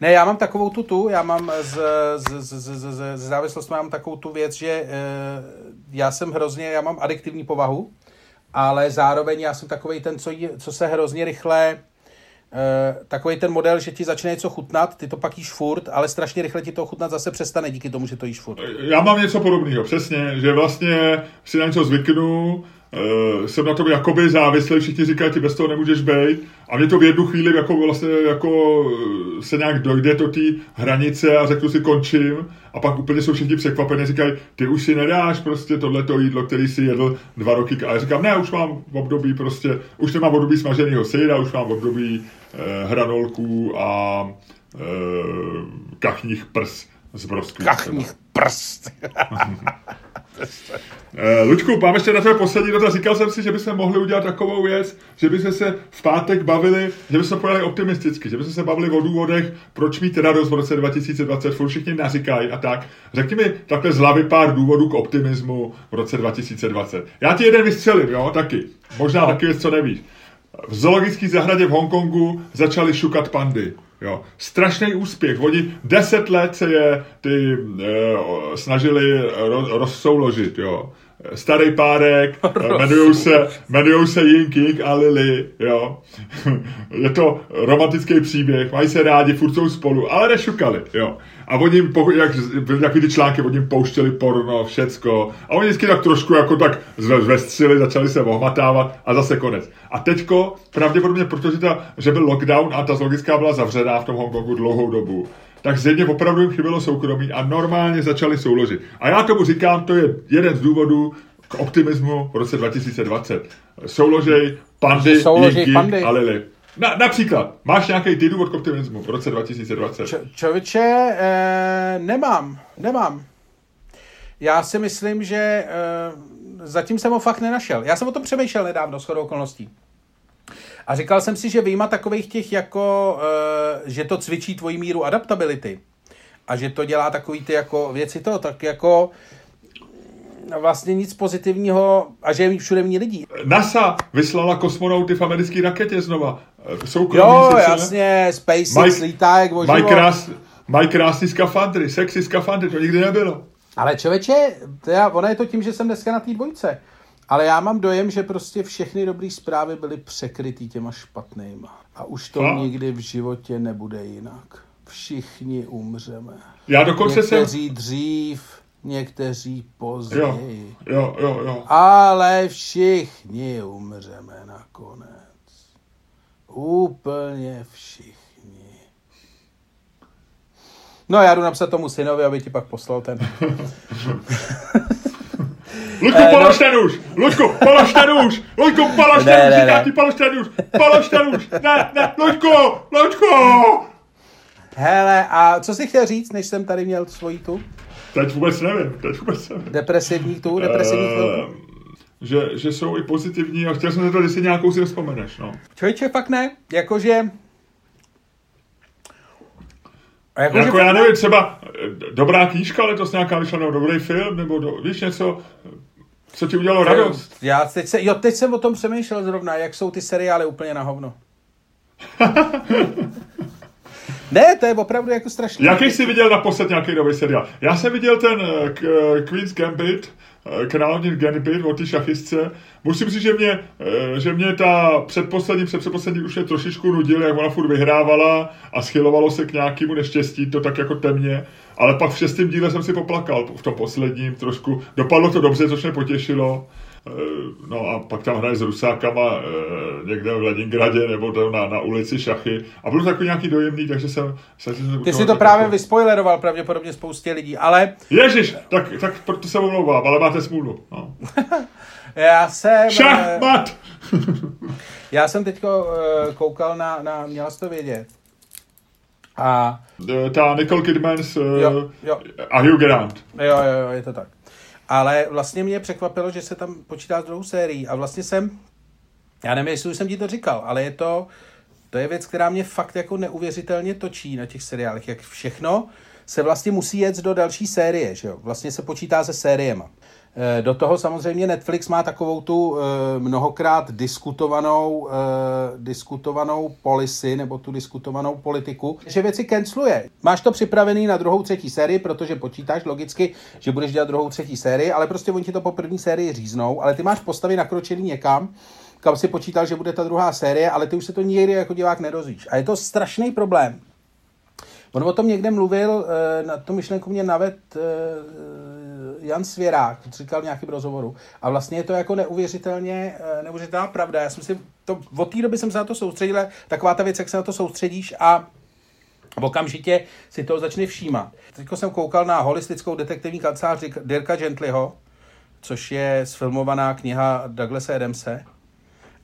Ne, já mám takovou tu tu, já mám z, z, z, z, z, z závislosti mám takovou tu věc, že uh, já jsem hrozně, já mám adiktivní povahu, ale zároveň já jsem takový ten, co, co se hrozně rychle takový ten model, že ti začne něco chutnat, ty to pak jíš furt, ale strašně rychle ti to chutnat zase přestane díky tomu, že to jíš furt. Já mám něco podobného, přesně, že vlastně si na něco zvyknu, uh, jsem na tom jakoby závislý, všichni říkají, ty bez toho nemůžeš být. A mě to v jednu chvíli jako vlastně jako eh, se nějak dojde do té hranice a řeknu si končím. A pak úplně jsou všichni překvapení, říkají, ty už si nedáš prostě tohleto jídlo, který si jedl dva roky. A já říkám, ne, už mám v období prostě, už nemám v období smaženého sejra, už mám v období eh, hranolků a eh, kachních prs z brosků. Kachních prst. (laughs) Uh, Luďku, mám ještě na tvé poslední dotaz. Říkal jsem si, že bychom mohli udělat takovou věc, že bychom se v pátek bavili, že bychom pojeli optimisticky, že bychom se bavili o důvodech, proč mít radost v roce 2020, furt všichni naříkají a tak. Řekni mi takhle z hlavy pár důvodů k optimismu v roce 2020. Já ti jeden vystřelím, jo, taky. Možná taky věc, co nevíš. V zoologické zahradě v Hongkongu začali šukat pandy. Jo. Strašný úspěch. Oni deset let se je ty e, snažili ro, rozsouložit. Jo. Starý párek, (laughs) jmenují se, jmenujou se Yin King a Lily, jo. (laughs) Je to romantický příběh, mají se rádi, furt jsou spolu, ale nešukali, jo. A oni, jak byly takový ty články, oni pouštěli porno, všecko. A oni vždycky tak trošku jako tak zvestřili, začali se ohmatávat a zase konec. A teďko, pravděpodobně, protože ta, že byl lockdown a ta zoologická byla zavřená v tom Hongkongu dlouhou dobu, tak zřejmě opravdu jim chybělo soukromí a normálně začali souložit. A já tomu říkám, to je jeden z důvodů k optimismu v roce 2020. Souložej, pandy, pandy. a lily. Na, například, máš nějaký důvod k optimismu v roce 2020? Č- čověče, eh, nemám, nemám. Já si myslím, že eh, zatím jsem ho fakt nenašel. Já jsem o tom přemýšlel nedávno, shodou okolností. A říkal jsem si, že vyjma takových těch jako, uh, že to cvičí tvoji míru adaptability a že to dělá takový ty jako věci to, tak jako vlastně nic pozitivního a že je všude méně lidí. NASA vyslala kosmonauty v americké raketě znova. Soukromí Jo, ne? jasně, SpaceX Mike- lítá jak o Mají, krás, mají krásný skafandry, sexy skafandry, to nikdy nebylo. Ale člověče, to já, ono je to tím, že jsem dneska na té dvojce. Ale já mám dojem, že prostě všechny dobré zprávy byly překrytý těma špatnýma. A už to Fakt? nikdy v životě nebude jinak. Všichni umřeme. Já dokonce jsem... Někteří dřív, někteří Jo, později. jo, jo, jo. Ale všichni umřeme nakonec. Úplně všichni. No já jdu napsat tomu synovi, aby ti pak poslal ten. (laughs) Luďku, Eh, polož ten nůž! Luďku, polož ten nůž! Luďku, polož ten ne, Říká ti, polož ten nůž! Polož ten nůž! Ne, ne, Luďku! Luďku! Hele, a co jsi chtěl říct, než jsem tady měl svoji tu? Teď vůbec nevím, teď vůbec nevím. Depresivní tu, depresivní film. že, že jsou i pozitivní a chtěl jsem se to, jestli nějakou si vzpomeneš, no. Člověče, fakt ne. Jakože... A jakože Jako já nevím, třeba eh, dobrá knížka letos nějaká vyšla, nebo dobrý film, nebo do, víš něco, co ti udělalo radost. Já teď, se, jo, teď jsem o tom přemýšlel zrovna, jak jsou ty seriály úplně na hovno. (laughs) ne, to je opravdu jako strašný. Jaký jsi viděl naposled nějaký nový seriál? Já jsem viděl ten eh, Queen's Gambit, eh, královně Gambit o té šachistce. Musím říct, že mě, že mě ta předposlední, předposlední už mě trošičku nudil, jak ona furt vyhrávala a schylovalo se k nějakému neštěstí, to tak jako temně. Ale pak v šestém díle jsem si poplakal, v tom posledním trošku. Dopadlo to dobře, což mě potěšilo. Eh, No a pak tam hraje s Rusákama eh, někde v Leningradě nebo tam na, na ulici šachy. A byl to takový nějaký dojemný, takže jsem... jsem, Ty si to právě vyspoileroval pravděpodobně spoustě lidí, ale Ježíš, tak, tak proto se omlouvám, ale máte smůlu. No. (laughs) já jsem... eh, Šachmat! (laughs) Já jsem teď koukal na, na, měla jsi to vědět. A Ta Nicole Kidman s, Jo, jo. a Hugh Grant. Jo, jo, jo, je to tak. Ale vlastně mě překvapilo, že se tam počítá s druhou sérií a vlastně jsem, já nevím, jestli už jsem ti to říkal, ale je to, to je věc, která mě fakt jako neuvěřitelně točí na těch seriálech, jak všechno se vlastně musí jet do další série, že jo? Vlastně se počítá se sériema. Eh, Do toho samozřejmě Netflix má takovou tu eh, mnohokrát diskutovanou, eh, diskutovanou policy, nebo tu diskutovanou politiku, že věci canceluje. Máš to připravený na druhou, třetí sérii, protože počítáš logicky, že budeš dělat druhou, třetí sérii, ale prostě oni ti to po první sérii říznou, ale ty máš postavy nakročený někam, kam si počítal, že bude ta druhá série, ale ty už se to nikdy jako divák nedozvíš. A je to strašný problém. On o tom někde mluvil, na tu myšlenku mě naved eh, Jan Svěrák, říkal v nějakém rozhovoru. A vlastně je to jako neuvěřitelně, eh, neuvěřitelná pravda. Já jsem si to, od té doby jsem se na to soustředil, taková ta věc, jak se na to soustředíš a okamžitě si toho začne všímat. Teď jsem koukal na holistickou detektivní kancelář Dirk- Dirka Gentlyho, což je sfilmovaná kniha Douglasa Adamse.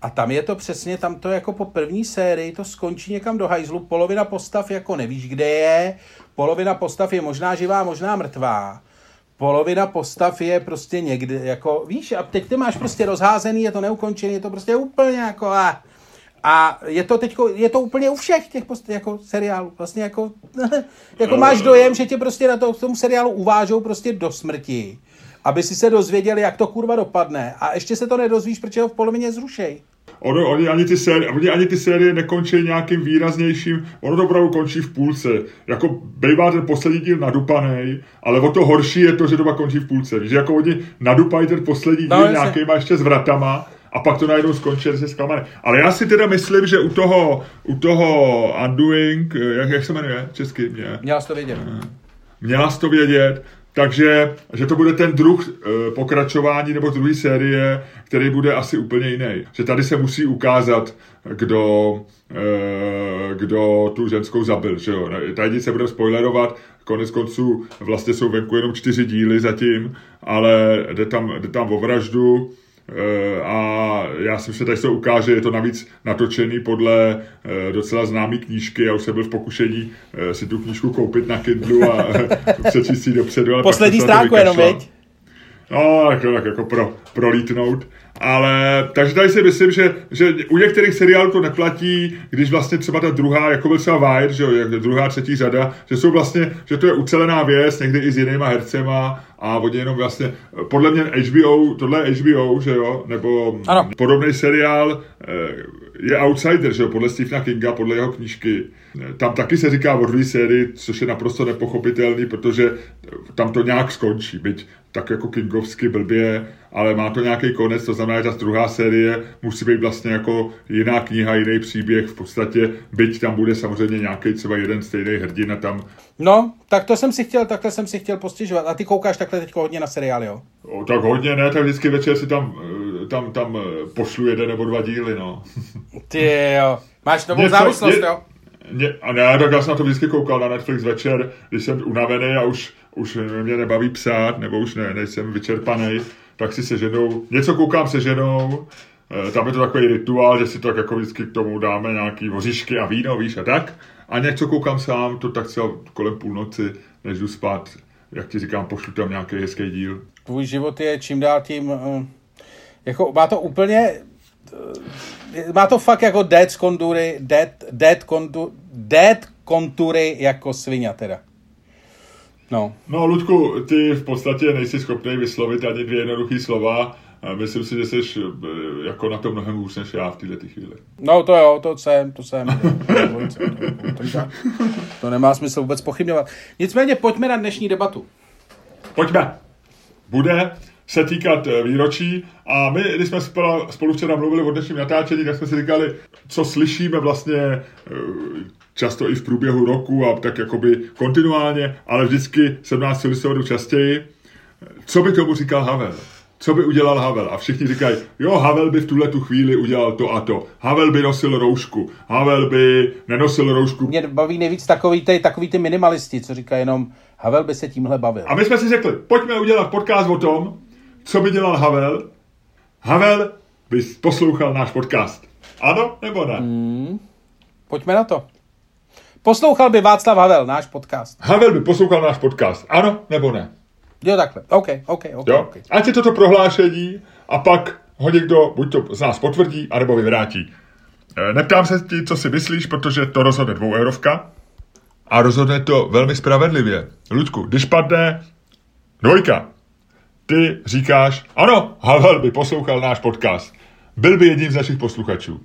A tam je to přesně, tam to jako po první sérii to skončí někam do hajzlu, polovina postav jako nevíš, kde je, polovina postav je možná živá, možná mrtvá, polovina postav je prostě někde, jako víš, a teď ty máš prostě rozházený, je to neukončený, je to prostě úplně jako a, a je to teďko, je to úplně u všech těch post, jako seriálů, vlastně jako, (laughs) jako máš dojem, že tě prostě na to, v tom seriálu uvážou prostě do smrti, aby si se dozvěděli, jak to kurva dopadne a ještě se to nedozvíš, protože ho v polovině zrušej. Ono, oni, ani ty série, oni ani ty série nekončí nějakým výraznějším, ono to opravdu končí v půlce. Jako bývá ten poslední díl nadupaný, ale o to horší je to, že pak končí v půlce. Víš, jako oni nadupají ten poslední No, díl jasně. nějakýma ještě s vratama a pak to najednou skončí, že jsi zklamaný. Ale já si teda myslím, že u toho, u toho Undoing, eh, jak, jak se jmenuje česky mě, Měla jsi to vědět. měla jsi to vědět, takže že to bude ten druh e, pokračování nebo druhé série, který bude asi úplně jiný. Že tady se musí ukázat, kdo, e, kdo tu ženskou zabil. Že jo? Tady se bude spoilerovat, konec konců vlastně jsou venku jenom čtyři díly zatím, ale jde tam, jde tam o vraždu, Eh, a já si myslím, že tady se ukáže, je to navíc natočený podle eh, docela známý knížky. Já už jsem byl v pokušení eh, si tu knížku koupit na Kindlu a (laughs) přečíst si ji dopředu. Ale Poslední stránku jenom, veď? No, tak, tak jako pro, prolítnout. Ale, takže tady si myslím, že, že u některých seriálů to neplatí, když vlastně třeba ta druhá, jako byl třeba Wire, že jo, druhá, třetí řada, že jsou vlastně, že to je ucelená věc, někdy i s jinýma hercema a oni jenom vlastně, podle mě HBO, tohle je HBO, že jo, nebo ano. podobný seriál eh, je Outsider, že jo, podle Stephena Kinga, podle jeho knížky. Tam taky se říká o sérii, což je naprosto nepochopitelný, protože tam to nějak skončí, byť tak jako Kingovsky blbě, ale má to nějaký konec, to znamená, že ta druhá série musí být vlastně jako jiná kniha, jiný příběh v podstatě, byť tam bude samozřejmě nějaký třeba jeden stejný hrdina tam. No, tak to jsem si chtěl, takhle jsem si chtěl postižovat. A ty koukáš takhle teď hodně na seriály, jo? O, tak hodně ne, tak vždycky večer si tam, eh, tam, tam eh, pošlu jeden nebo dva díly, no. Ty jo, máš novou Něco, závislost, jo? Ne, a ne, tak já jsem na to vždycky koukal na Netflix večer, když jsem unavený a už, už mě nebaví psát, nebo už ne, nejsem vyčerpaný, tak si se ženou, něco koukám se ženou, eh, tam je to takový rituál, že si to tak jako vždycky k tomu dáme nějaký voříšky a víno, víš, a tak. A něco koukám sám, to tak třeba kolem půlnoci, než jdu spát, jak ti říkám, pošlu tam nějaký hezký díl. Tvůj život je čím dál tím, eh, jako má to úplně, má to fakt jako dead kontury, dead, dead, kontu, dead kontury jako svině teda. No. No, Ludku, ty v podstatě nejsi schopný vyslovit ani dvě jednoduché slova. Myslím si, že jsi eh, jako na to mnohem hůř než já v této chvíli. No to jo, to jsem, to jsem. (laughs) to nemá smysl vůbec pochybňovat. Nicméně pojďme na dnešní debatu. Pojďme. Bude se týkat eh, výročí a my, když jsme spolu včera mluvili o dnešním natáčení, tak jsme si říkali, co slyšíme vlastně eh, často i v průběhu roku a tak jakoby kontinuálně, ale vždycky 17. listopadu častěji. Co by tomu říkal Havel? Co by udělal Havel? A všichni říkají, jo, Havel by v tuhle tu chvíli udělal to a to. Havel by nosil roušku. Havel by nenosil roušku. Mě baví nejvíc takový ty, takový ty minimalisti, co říkají jenom, Havel by se tímhle bavil. A my jsme si řekli, pojďme udělat podcast o tom, co by dělal Havel. Havel by poslouchal náš podcast. Ano nebo ne? Hmm. Pojďme na to. Poslouchal by Václav Havel náš podcast. Havel by poslouchal náš podcast. Ano nebo ne? Jo, takhle. OK, OK, OK. Jo? okay. Ať je toto prohlášení a pak ho někdo buď to z nás potvrdí, anebo vyvrátí. E, neptám se ti, co si myslíš, protože to rozhodne dvou eurovka a rozhodne to velmi spravedlivě. Ludku, když padne dvojka, ty říkáš, ano, Havel by poslouchal náš podcast. Byl by jedním z našich posluchačů.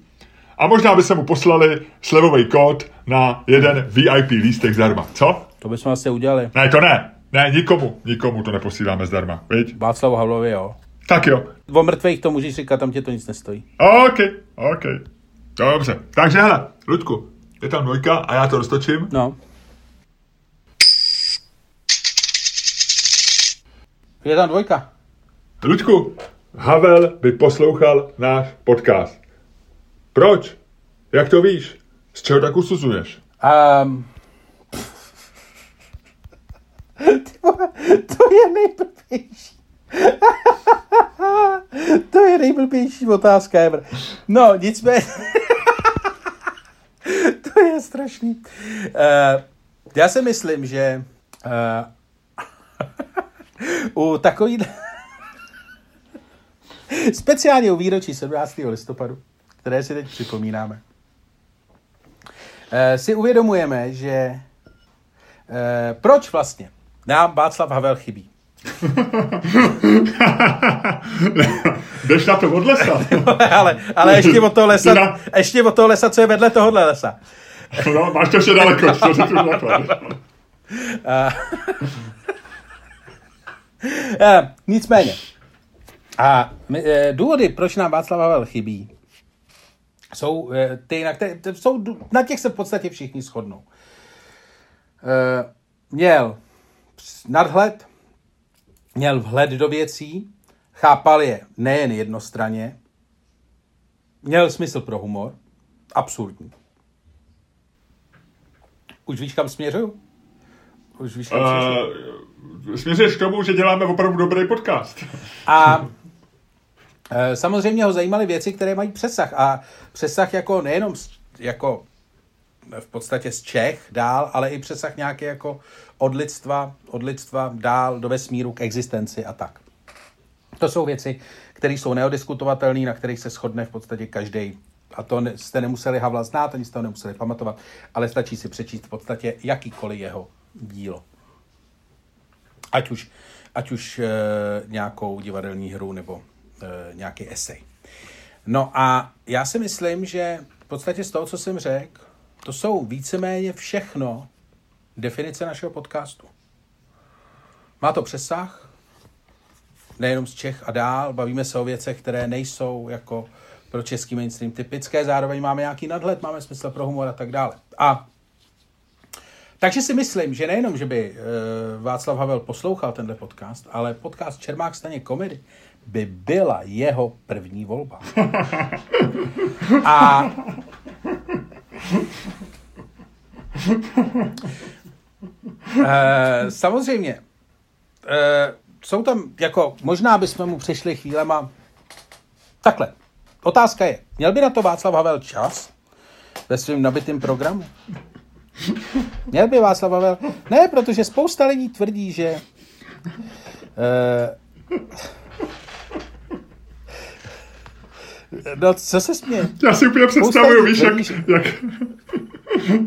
A možná by se mu poslali slevový kód na jeden VIP lístek zdarma. Co? To bychom asi udělali. Ne, to ne. Ne, nikomu, nikomu to neposíláme zdarma, viď? Václavu Havlovi, jo. Tak jo. O mrtvých to můžeš říkat, tam tě to nic nestojí. OK, OK. Dobře. Takže hele, Ludku, je tam dvojka a já to roztočím. No. Je tam dvojka. Ludku, Havel by poslouchal náš podcast. Proč? Jak to víš? Z čeho tak usuzuješ? Um, to je nejblbější. to je nejblbější otázka ever. No, nicméně... (laughs) to je strašný. Uh, já si myslím, že uh, u takový... speciálně u výročí 17. listopadu, které si teď připomínáme, uh, si uvědomujeme, že uh, proč vlastně nám Václav Havel chybí. (laughs) Jdeš na to od lesa. (laughs) ale, ale ještě od toho lesa, na... ještě od toho lesa, co je vedle tohohle lesa. no, máš to ještě daleko, to řeknu (laughs) (laughs) Nicméně. A e, důvody, proč nám Václav Havel chybí, jsou e, ty, na, které, jsou, na těch se v podstatě všichni shodnou. Měl nadhled, měl vhled do věcí, chápal je nejen jednostranně, měl smysl pro humor, absurdní. Už víš, kam směřuju? Už víš, uh, směřuješ k tomu, že děláme opravdu dobrý podcast. A (laughs) e, samozřejmě ho zajímaly věci, které mají přesah. A přesah jako nejenom jako v podstatě z Čech dál, ale i přesah nějaké jako od lidstva, od lidstva dál do vesmíru k existenci a tak. To jsou věci, které jsou neodiskutovatelné, na kterých se shodne v podstatě každý. A to jste nemuseli Havla znát, ani jste ho nemuseli pamatovat, ale stačí si přečíst v podstatě jakýkoliv jeho dílo. Ať už, ať už e, nějakou divadelní hru nebo e, nějaký esej. No a já si myslím, že v podstatě z toho, co jsem řekl, to jsou víceméně všechno definice našeho podcastu. Má to přesah, nejenom z Čech a dál, bavíme se o věcech, které nejsou jako pro český mainstream typické, zároveň máme nějaký nadhled, máme smysl pro humor a tak dále. A takže si myslím, že nejenom, že by uh, Václav Havel poslouchal tenhle podcast, ale podcast Čermák staně komedy by byla jeho první volba. A uh, samozřejmě, uh, jsou tam, jako, možná bychom mu přišli chvílema, takhle, otázka je, měl by na to Václav Havel čas ve svém nabitém programu? (laughs) Měl by Václav Havel? Ne, protože spousta lidí tvrdí, že uh, No, co se směje? Já si úplně představuju, víš, jak, jak,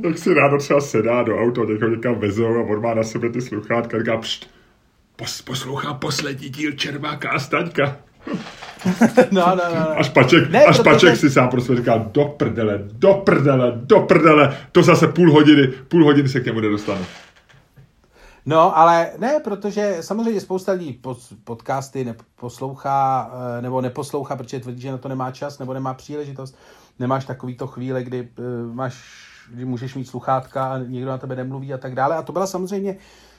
jak si ráno třeba sedá do auta, někoho někam vezou a on má na sebe ty sluchátka říká, pšt, pos, poslouchá poslední díl Červáka a Staňka. No, no, no, no. Až Paček, ne, až protože... Paček si sám pro sebe říká, do prdele, do prdele, do prdele, to zase půl hodiny, půl hodiny se k němu nedostane. No, ale ne, protože samozřejmě spousta lidí podcasty neposlouchá eh, nebo neposlouchá, protože tvrdí, že na to nemá čas nebo nemá příležitost. Nemáš takovýto chvíle, kdy eh, máš, kdy můžeš mít sluchátka a někdo na tebe nemluví a tak dále. A to byla samozřejmě,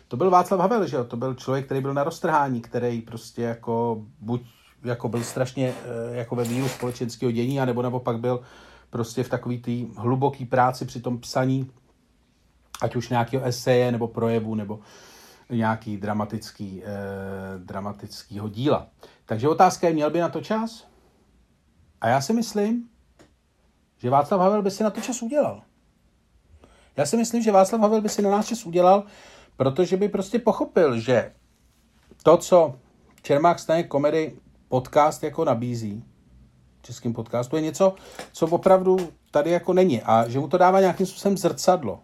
to byl Václav Havel, že jo? To byl člověk, který byl na roztrhání, který prostě jako buď jako byl strašně eh, jako ve víru společenského dění, anebo nebo pak byl prostě v takový té hluboký práci při tom psaní ať už nějakého eseje nebo projevu nebo nějaký dramatický, eh, dramatickýho díla. Takže otázka je, měl by na to čas? A já si myslím, že Václav Havel by si na to čas udělal. Já si myslím, že Václav Havel by si na nás čas udělal, protože by prostě pochopil, že to, co Čermák stane komedy podcast jako nabízí, českým podcastu, je něco, co opravdu tady jako není a že mu to dává nějakým způsobem zrcadlo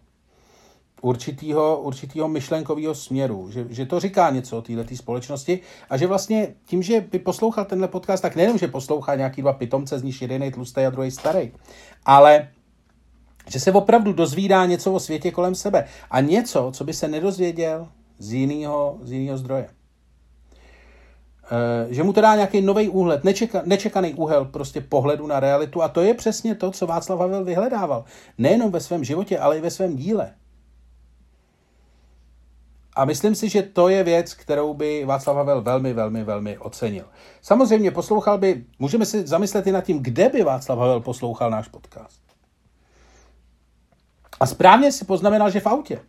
určitýho, určitýho myšlenkového směru, že, že to říká něco o této společnosti a že vlastně tím, že by poslouchal tenhle podcast, tak nejenom, že poslouchá nějaký dva pitomce, z nich jeden je tlustý a druhý starý, ale že se opravdu dozvídá něco o světě kolem sebe a něco, co by se nedozvěděl z jiného, z jiného zdroje. E, že mu to dá nějaký nový úhled, nečeka, nečekaný úhel prostě pohledu na realitu a to je přesně to, co Václav Havel vyhledával. Nejenom ve svém životě, ale i ve svém díle. A myslím si, že to je věc, kterou by Václav Havel velmi, velmi, velmi ocenil. Samozřejmě poslouchal by, můžeme si zamyslet i nad tím, kde by Václav Havel poslouchal náš podcast. A správně si poznamenal, že v autě.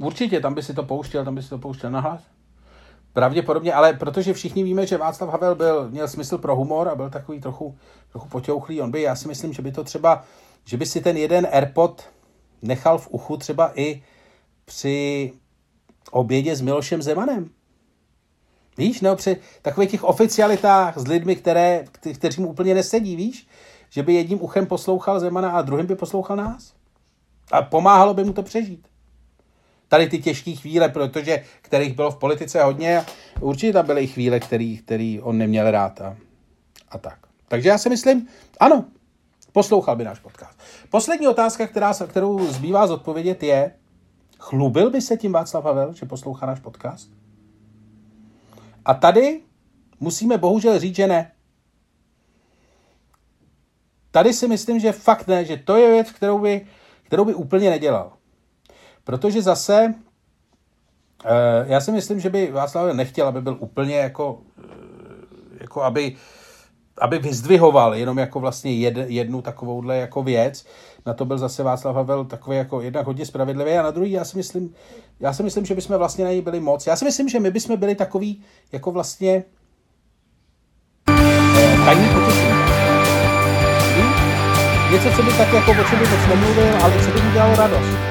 Určitě, tam by si to pouštěl, tam by si to pouštěl nahlas. Pravděpodobně, ale protože všichni víme, že Václav Havel byl, měl smysl pro humor a byl takový trochu, trochu potěuchlý, on by, já si myslím, že by to třeba, že by si ten jeden AirPod nechal v uchu třeba i při obědě s Milošem Zemanem. Víš, nebo při takových těch oficialitách s lidmi, které, kteří mu úplně nesedí, víš? Že by jedním uchem poslouchal Zemana a druhým by poslouchal nás. A pomáhalo by mu to přežít. Tady ty těžké chvíle, protože kterých bylo v politice hodně, určitě tam byly chvíle, který, který on neměl rád a, a tak. Takže já si myslím, ano, poslouchal by náš podcast. Poslední otázka, která, kterou zbývá zodpovědět, je, Chlubil by se tím Václav Havel, že poslouchá náš podcast? A tady musíme bohužel říct, že ne. Tady si myslím, že fakt ne, že to je věc, kterou by, kterou by úplně nedělal. Protože zase, eh, já si myslím, že by Václav nechtěl, aby byl úplně jako, eh, jako aby aby vyzdvihoval jenom jako vlastně jed, jednu takovouhle jako věc. Na to byl zase Václav Havel takový jako jednak hodně spravedlivý a na druhý já si myslím, já si myslím, že bychom vlastně na něj byli moc. Já si myslím, že my bychom byli takový jako vlastně eh, tajný potěšení. Něco, co by tak jako o čem by moc nemluvil, ale co by mu dělalo radost.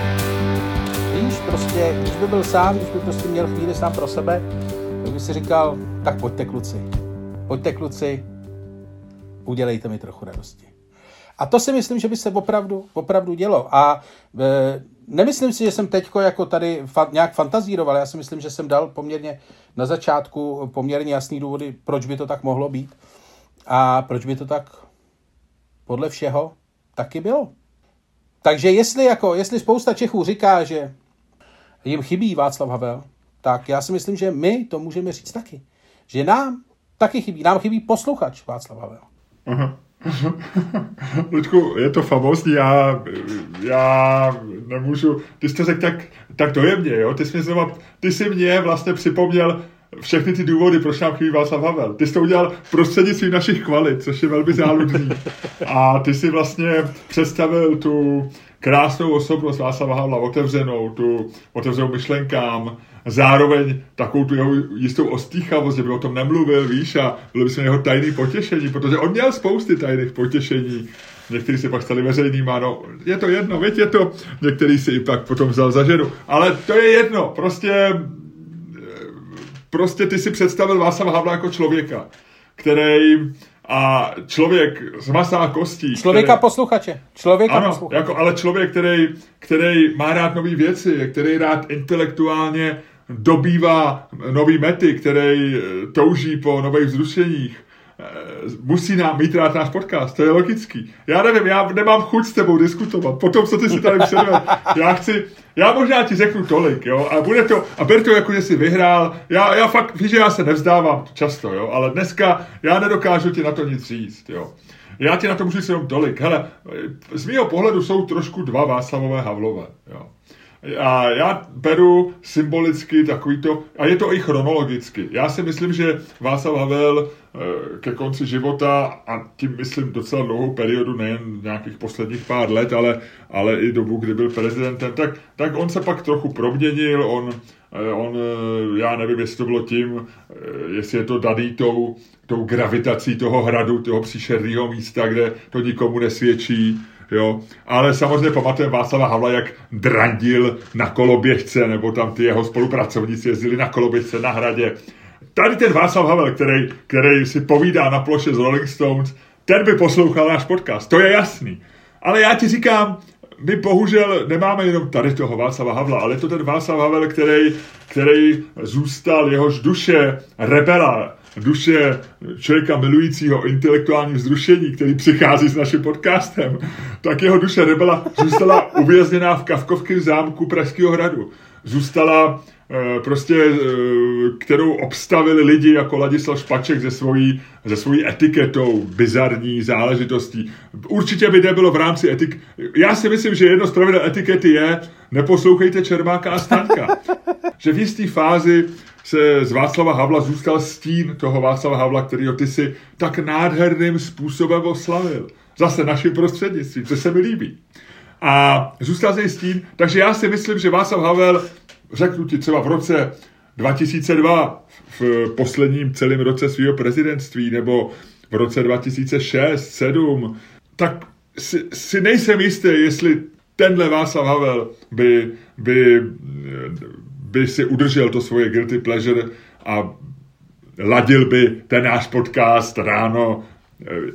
Prostě, když by byl sám, když by prostě měl chvíli sám pro sebe, tak by si říkal, tak pojďte kluci. Pojďte kluci, udělejte mi trochu radosti. A to si myslím, že by se opravdu, opravdu dělo. A e, nemyslím si, že jsem teď jako tady fa- nějak fantazíroval. Já si myslím, že jsem dal poměrně na začátku poměrně jasný důvody, proč by to tak mohlo být. A proč by to tak podle všeho taky bylo. Takže jestli, jako, jestli spousta Čechů říká, že jim chybí Václav Havel, tak já si myslím, že my to můžeme říct taky. Že nám taky chybí. Nám chybí posluchač Václav Havel. (laughs) Aha. Luďku, je to famózní, já, já nemůžu, ty jsi to řekl tak, tak dojemně, jo? Ty jsi, mě znova, ty jsi mě vlastně připomněl všechny ty důvody, proč nám chybí Václav Havel. Ty jsi to udělal prostřednictvím našich kvalit, což je velmi záludný. (laughs) A ty si vlastně představil tu krásnou osobnost Václava Havla, otevřenou, tu otevřenou myšlenkám, zároveň takovou tu jeho jistou ostýchavost, že by o tom nemluvil, víš, a bylo by se jeho tajný potěšení, protože on měl spousty tajných potěšení, některý si pak stali veřejnýma, no, je to jedno, věď je to, některý si i pak potom vzal za ženu, ale to je jedno, prostě, prostě ty si představil Václava Havla jako člověka, který a člověk z masa a kostí. Člověka který, posluchače. Člověka ano, posluchače. Jako, ale člověk, který, který má rád nové věci, který rád intelektuálně dobývá nový mety, který touží po nových vzrušeních, eh, musí nám mít rád náš podcast, to je logický. Já nevím, já nemám chuť s tebou diskutovat, potom, co ty si tady předvedl. Já chci, já možná ti řeknu tolik, jo, a bude to, a ber to jako, že jsi vyhrál, já, já fakt, víš, že já se nevzdávám často, jo, ale dneska já nedokážu ti na to nic říct, jo. Já ti na to můžu říct jenom tolik. Hele, z mého pohledu jsou trošku dva Václavové Havlové, jo. A já beru symbolicky takovýto, a je to i chronologicky. Já si myslím, že Václav Havel eh, ke konci života, a tím myslím docela dlouhou periodu, nejen nějakých posledních pár let, ale, ale i dobu, kdy byl prezidentem, tak, tak on se pak trochu proměnil, on, eh, on, eh, já nevím, jestli to bylo tím, jestli je to daný tou, tou gravitací toho hradu, toho příšerného místa, kde to nikomu nesvědčí, jo. Ale samozřejmě pamatujeme Václava Havla, jak drandil na koloběžce, nebo tam ty jeho spolupracovníci jezdili na koloběžce na hradě. Tady ten Václav Havel, který, který si povídá na ploše z Rolling Stones, ten by poslouchal náš podcast, to je jasný. Ale já ti říkám, my bohužel nemáme jenom tady toho Václava Havla, ale je to ten Václav Havel, který, který zůstal, jehož duše rebela, duše člověka milujícího intelektuální vzrušení, který přichází s naším podcastem, tak jeho duše rebela zůstala uvězněná v Kavkovském zámku Pražského hradu. Zůstala eh, prostě, eh, kterou obstavili lidi jako Ladislav Špaček ze svojí, ze svojí etiketou, bizarní záležitostí. Určitě by nebylo v rámci etik... Já si myslím, že jedno z pravidel etikety je neposlouchejte Čermáka a Stanka. Že v jisté fázi se z Václava Havla zůstal stín toho Václava Havla, kterýho ty si tak nádherným způsobem oslavil. Zase naším prostřednictvím, co se mi líbí. A zůstal se stín, takže já si myslím, že Václav Havel, řeknu ti třeba v roce 2002, v posledním celém roce svého prezidentství, nebo v roce 2006, 2007, tak si, si nejsem jistý, jestli tenhle Václav Havel by, by by si udržel to svoje guilty pleasure a ladil by ten náš podcast ráno.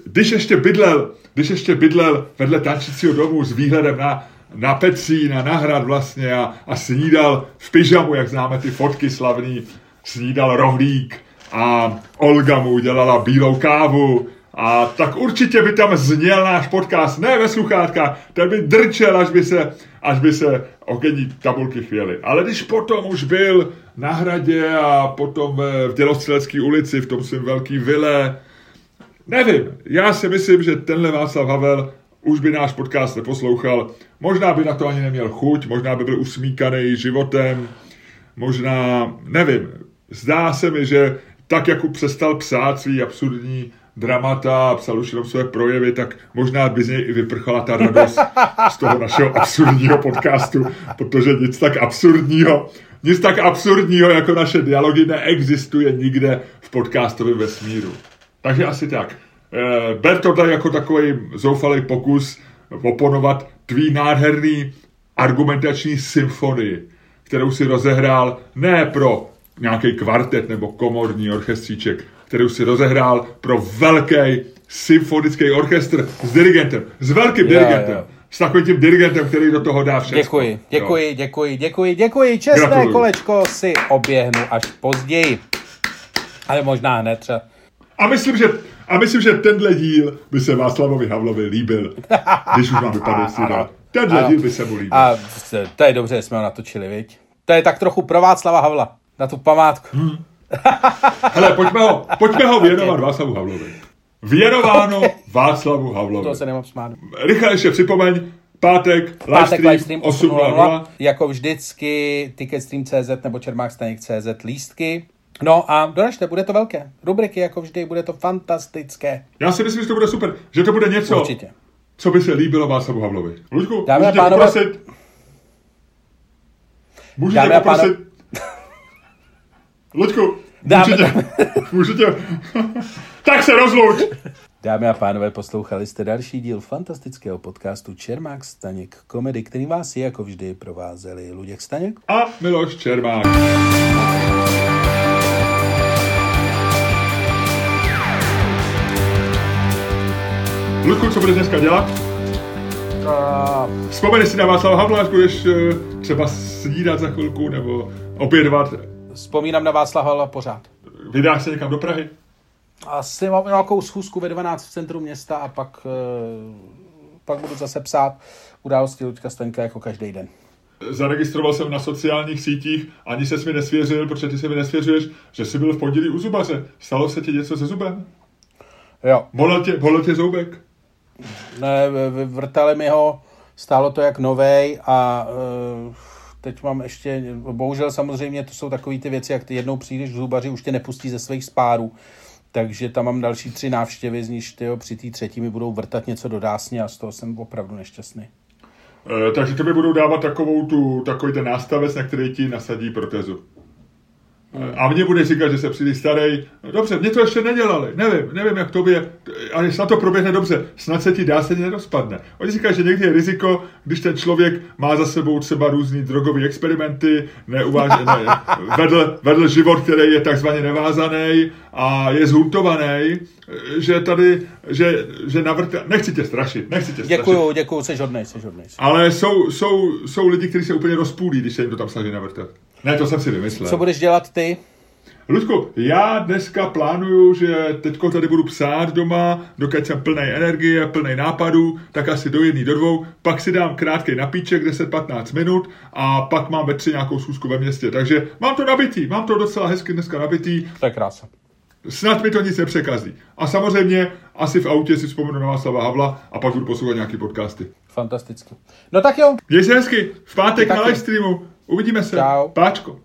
Když ještě bydlel, když ještě bydlel vedle tančícího domu s výhledem na, na a na hrad vlastně a, a snídal v pyžamu, jak známe ty fotky slavný, snídal rohlík a Olga mu udělala bílou kávu a tak určitě by tam zněl náš podcast, ne ve sluchátkách, ten by drčel, až by se, až by se okenní tabulky chvěly. Ale když potom už byl na hradě a potom v Dělostřelecké ulici, v tom svém velký vile, nevím, já si myslím, že tenhle Václav Havel už by náš podcast neposlouchal. Možná by na to ani neměl chuť, možná by byl usmíkaný životem, možná, nevím. Zdá se mi, že tak, jako přestal psát svý absurdní dramata a psal už jenom své projevy, tak možná by z něj i vyprchala ta radost z toho našeho absurdního podcastu, protože nic tak absurdního, nic tak absurdního jako naše dialogy neexistuje nikde v podcastovém vesmíru. Takže asi tak. E, ber to tady jako takový zoufalý pokus oponovat tvý nádherný argumentační symfonii, kterou si rozehrál ne pro nějaký kvartet nebo komorní orchestříček, který už si rozehrál pro velký symfonický orchestr s dirigentem, s velkým Jo, dirigentem. jo. S takovým tím dirigentem, který do toho dá všechno. Děkuji, děkuji, děkuji, děkuji, děkuji. Čestné Gratuluju. kolečko si oběhnu až později. Ale možná hned třeba. A myslím, že, a myslím, že tenhle díl by se Václavovi Havlovi líbil, když už mám vypadat si Ano. Tenhle Ano. díl by se mu líbil. A to je dobře, že jsme ho natočili, viď? To je tak trochu pro Václava Havla. Na tu památku. Hmm. (laughs) Hele, pojďme ho, pojďme ho věnovat Václavu Havlovi. Věnováno Václavu Havlovi. To se nemám smát. Rychle ještě připomeň, pátek, Pátek livestream 8.00. jako vždycky ticketstream.cz nebo čermákstaněk.cz lístky. No a doražte, bude to velké. Rubriky jako vždy, bude to fantastické. Já si myslím, že to bude super, že to bude něco, Určitě. co by se líbilo Václavu Havlovi. Luďku, Dámy tě pánové- poprosit? Můžu Dámy poprosit? Luďku, Dámy- můžu tě, můžu tě... tak se rozluč! Dámy a pánové, poslouchali jste další díl fantastického podcastu Čermák Staněk komedy, který vás jako vždy provázeli Luděk Staněk. A Miloš Čermák. Luďku, co budeš dneska dělat? Uh, Vzpomeneš si na Václava Havla, až budeš eh, třeba snídat za chvilku, nebo obědvat. Vzpomínám na Václava Havla pořád. Vydáš se někam do Prahy? Asi mám nějakou schůzku ve 12 v centru města a pak, uh, pak budu zase psát události Luďka Staňka jako každý den. Zaregistroval jsem na sociálních sítích, ani se mi nesvěřil, protože ty se mi nesvěřuješ, že jsi byl v pondělí u zubaře. Stalo se ti něco se zubem? Jo, Bolel tě, bolel tě zoubek? ne, vrtali mi ho, stálo to jak novej a uh, teď mám ještě, bohužel samozřejmě to jsou takové ty věci, jak ty jednou přijdeš k zubaři, už tě nepustí ze svých spárů. Takže tam mám další tři návštěvy, z níž tyjo, při té třetí mi budou vrtat něco do dásně a z toho jsem opravdu nešťastný. E, takže tobě budou dávat takovou tu, takový ten nástavec, na který ti nasadí protézu. A mně bude říkat, že se příliš starý. Dobře, mě to ještě nedělali. Nevím, nevím, jak tobě, ale snad to proběhne dobře. Snad se ti dá se nerozpadne. Oni říkají, že někdy je riziko, když ten člověk má za sebou třeba různý drogové experimenty, neuváž, ne, vedl, vedl život, který je takzvaně nevázaný a je zhuntovaný, že tady, že, že navrte, nechci tě strašit, nechci tě strašit. Děkuju, děkuju, jsi hodnej, jsi hodnej. Ale jsou, jsou, jsou lidi, kteří se úplně rozpůlí, když se jim to tam snaží navrtat. Ne, to jsem si vymyslel. Co budeš dělat ty? Ludku, já dneska plánuju, že teďko tady budu psát doma, dokud jsem plný energie, plný nápadů, tak asi do jedné, do dvou, pak si dám krátký napíček, 10-15 minut a pak mám ve tři nějakou schůzku ve městě. Takže mám to nabitý, mám to docela hezky dneska nabitý, To je krása. snad mi to nic nepřekazí. A samozřejmě asi v autě si vzpomenu na Václava Havla a pak budu poslouchat nějaký podcasty. Fantasticky. No tak jo, Měj se hezky, v pátek na live streamu, uvidíme se. Čau. Páčko.